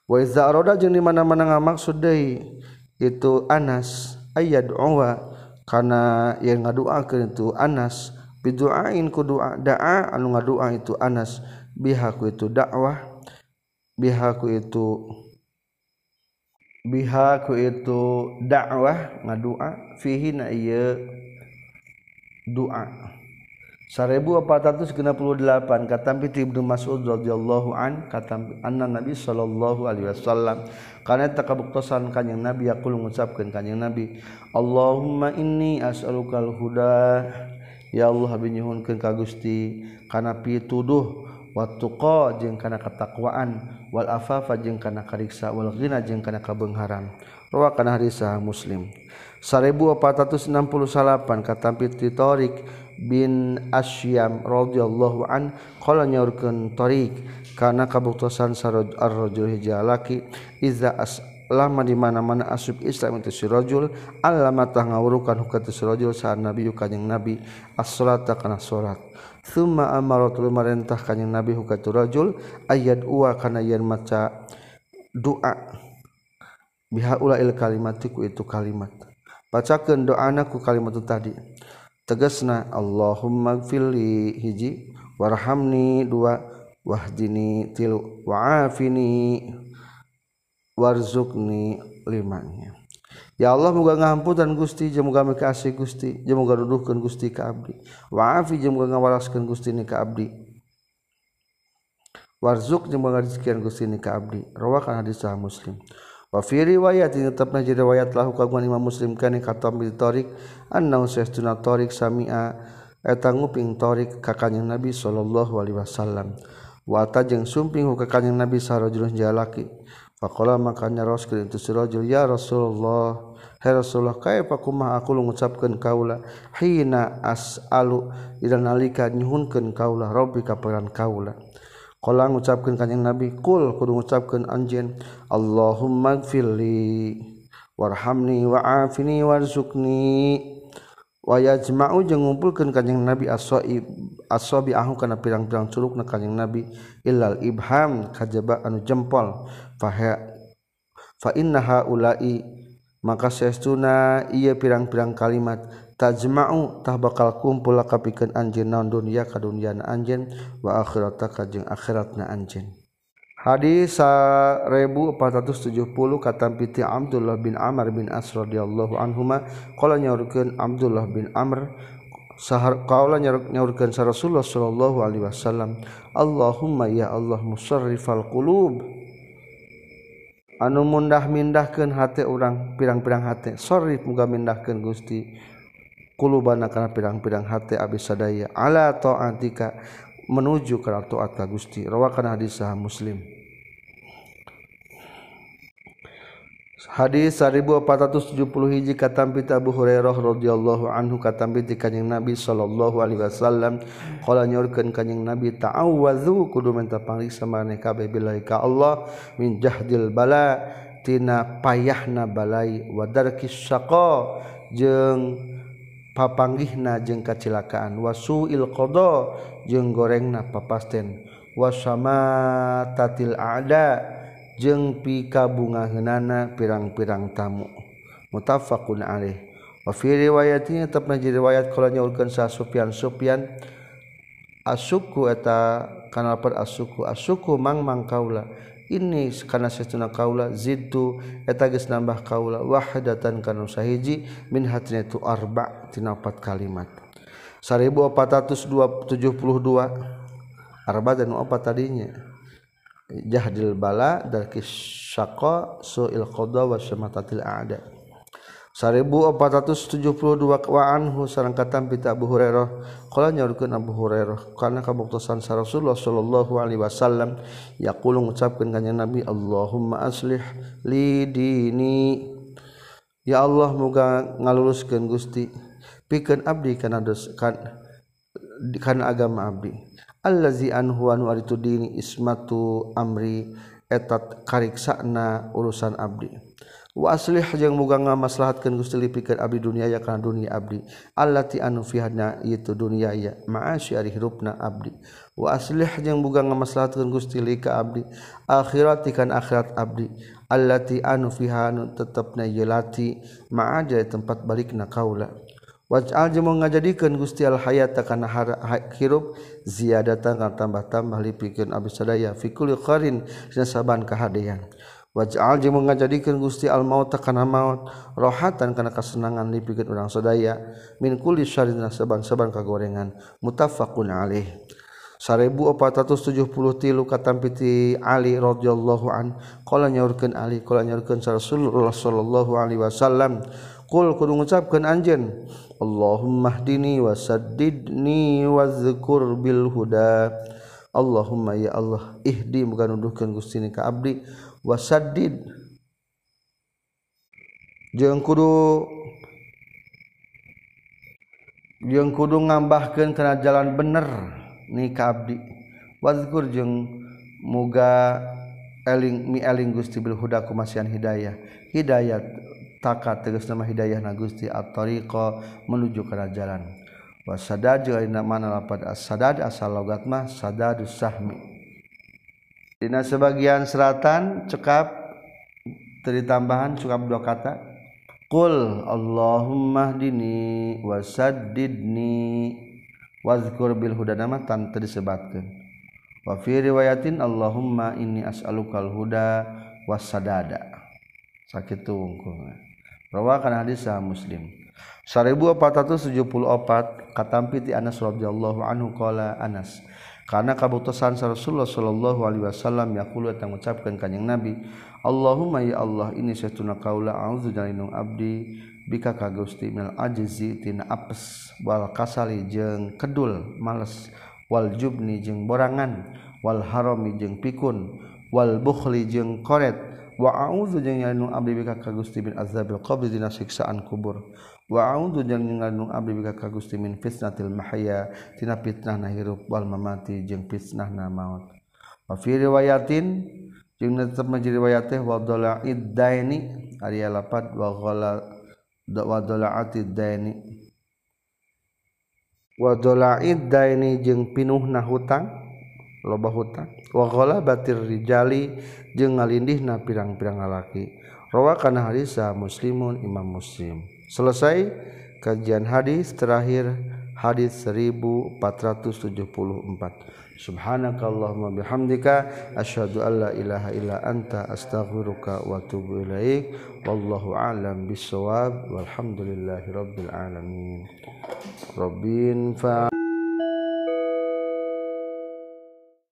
Wa iza arada jeung di mana mana ngamaksud deui itu Anas ayat uwa kana yang ngaduakeun itu Anas. Biduain ku doa da'a anu ngadua itu Anas bihaku itu dakwah. bihaku itu bihaku itu dakwah ngadua fihi na iya doa 1468 kata Ibnu Mas'ud radhiyallahu an kata anna Nabi sallallahu alaihi wasallam kana takabuktosan kanjing Nabi yaqul ngucapkeun kanjing Nabi Allahumma inni as'alukal huda. Ya Allah binyuhunkeun ka Gusti kana pituduh wattuqa jeung kana ketakwaan wal afafa jeung kana kariksa wal ghina jeung kana kabeungharan rawa kana hadis sahih muslim. 1468 katampi titorik bin asyam radhiyallahu an qala nyaurkeun tariq kana kabuktosan saroj ar-rajul hijalaki iza as lama di mana-mana asub Islam itu si rajul allama tah ngawurukan hukat si rajul saat nabi kanjing nabi as-salata kana salat. Suma amaratul marentah kanyang Nabi hukatu rajul ayat uwa kana yen maca doa. Biha ulail kalimatiku itu kalimat. Bacakeun doana ku kalimat tadi. Tegasna Allahumma gfirli hiji warhamni dua wahdini tilu wa'afini warzuqni limanya. Ya Allah muga ngahamputan Gusti jeung muga mikasih Gusti jeung muga duduhkeun Gusti ka abdi. Waafi jeung muga ngawalaskeun Gusti ni ka abdi. Warzuq jeung muga rezekian Gusti ni ka abdi. Rawakan hadis sahih Muslim. Wa fi riwayat tetapna jadi riwayat lahu kagungan Imam Muslim kana katam bi tariq anna sayyiduna tariq sami'a eta nguping tariq ka kanjeng Nabi sallallahu alaihi wasallam. Wa ta jeung sumping ka kanjeng Nabi sarojulun jalaki. Pakola makanya Rasul itu sirajul ya Rasulullah. Hai Rasulullah, kaya kumaha aku mengucapkan kaulah. Hina as'alu ila nalika nyuhunkan kaulah. Robbi kaperan kaulah. Kala ngucapkan kanyang Nabi, kul kudu ngucapkan anjen. Allahumma gfirli warhamni wa'afini warzukni. Wa yajma'u jeung ngumpulkeun kanjing Nabi as-saib as-sabi ahu kana pirang-pirang curugna kanjing Nabi illal ibham kajaba anu jempol fainnaha ulai maka seestuna ia pirang-pirang kalimat tajma'u tah bakal kumpul kapikeun anjeun naon dunya ka dunyana anjeun wa akhirata ka jeung akhiratna anjeun. Hadis 1470 kata piti Abdullah bin Amr bin As radhiyallahu anhuma qala nyaurkeun Abdullah bin Amr sahar qaula nyaurkeun sa Rasulullah sallallahu alaihi wasallam Allahumma ya Allah musarrifal qulub. anu mundah mindahkan hati orang pirang-pirang hati sorry muga mindahkan Gusti. Kulubana karena pirang-pirang hati abis sadaya. Ala ta'atika menuju karena ta'at Gusti. Rawakan hadis sahih Muslim. Hadis 1470 hiji katampi Abu Hurairah radhiyallahu anhu katampi ti kanjing Nabi sallallahu alaihi wasallam. Qala nyorkeun kanjing Nabi ta'awwadzu kudu menta pangriksa maneh kabeh billahi ka Allah min jahdil bala tina payahna balai wa darkis saqa jeung papanggihna jeung kacilakaan wasuil qada jeung gorengna papasten wasama tatil ada. jeng pika bunga henana pirang-pirang tamu. Mutafakun alaih. Wa fi riwayatihi tetap jadi riwayat kala nyaulkeun sa Sufyan. Sufyan asuku eta kana lapar asuku. Asuku mang mang kaula. Ini kana satuna kaula zidtu eta geus nambah kaula. Wahdatan kana sahiji min hatna tu arba tina opat kalimat. 1472 arba dan opat tadinya. jahdil bala darki syaqa su'il qada wa syamatatil a'da. 1472 wa anhu sareng katam pita Abu Hurairah. Qala nyaurkeun Abu Hurairah kana kabuktosan sa Rasulullah sallallahu alaihi wasallam yaqulu ngucapkeun kanjing Nabi Allahumma aslih li dini ya Allah muga ngaluluskeun Gusti pikeun abdi kana dos kan, kana agama abdi. allazi anhu anu ari tu dini ismatu amri etat kariksana urusan abdi. Wa aslih jeung muga ngamaslahatkeun Gusti lipikeun abdi dunia ya kana dunia abdi. Allati anu fihadna itu dunia ya ma'asyi ari hirupna abdi. Wa aslih jeung muga ngamaslahatkeun Gusti li ka abdi akhirat kan akhirat abdi. Allati anu fiha tetepna yelati ma'aja tempat balikna kaula. wajal jeung ngajadikeun Gusti al Hayata kana hirup ziyadatan kana tambah-tambah lipikeun abdi sadaya fi kulli qarin dina saban kahadean wajal jeung mau ngajadikeun Gusti al maut kana maut rohatan kana kasenangan lipikeun urang sadaya min kulli syarrin dina saban-saban kagorengan muttafaqun alaih. 1473 katampiti Ali radhiyallahu an qala nyaurkeun Ali qala nyaurkeun Rasulullah sallallahu alaihi wasallam qul kudu ngucapkeun anjeun Allahumma hdini wa saddidni wa zkur bil huda. Allahumma ya Allah ihdi muga nuduhkeun Gusti ni ka abdi. Wa saddid. Jeung kudu. Jeung kudu ngambahkeun kana jalan bener ni ka abdi. Wa zkur jeung muga eling mi eling Gusti bil huda kumasian hidayah. Hidayat takat tegas nama hidayah na Gusti at-tariqa menuju kana jalan. Wasadad jeung mana lapad as-sadad asal logat mah sadadus sahmi. Sebagian Selatan cekap dari tambahan cukap dua kata. Qul Allahummahdini wasadidni wazkur bil huda nama tan disebutkan wa fi riwayatin Allahumma inni as'alukal huda wasadada sakit unggul rawakan hadis sah muslim. 1474 katampi ti Anas radhiyallahu anhu qala Anas karena kabutusan Rasulullah sallallahu alaihi wasallam yaqulu tang ngucapkeun kanjing Nabi Allahumma ya Allah ini satuna kaula a'udzu jalinung abdi bika ka Gusti minal ajzi tina apes wal kasali jeung kedul males wal jubni jeung borangan wal harami jeung pikun wal bukhli jeung koret wa a'udzu jeung nyalindung abdi bika ka Gusti min azabil qbli dina siksaan kubur. Waud nung abdi bika ka Gusti min fitnatil mahaya tina fitnah na hirup wal mamati jeung fitnah na maut. Wa fi riwayatin jeung tetep majri riwayat teh wa dalaid daini ari lapat wa ghala wa dalaatid daini. Wa dalaid daini jeung pinuhna hutang. loba hutang wagola batir Rijali jeung ngalindih na pirang-pirang alaki rowa kana hadisa muslimun imam muslim. Selesai kajian hadis terakhir hadis 1474 subhanakallahumma bihamdika asyhadu alla ilaha illa anta astaghfiruka wa atubu ilaik. Wallahu a'lam bissawab. Walhamdulillahi rabbil alamin. Rabbin fa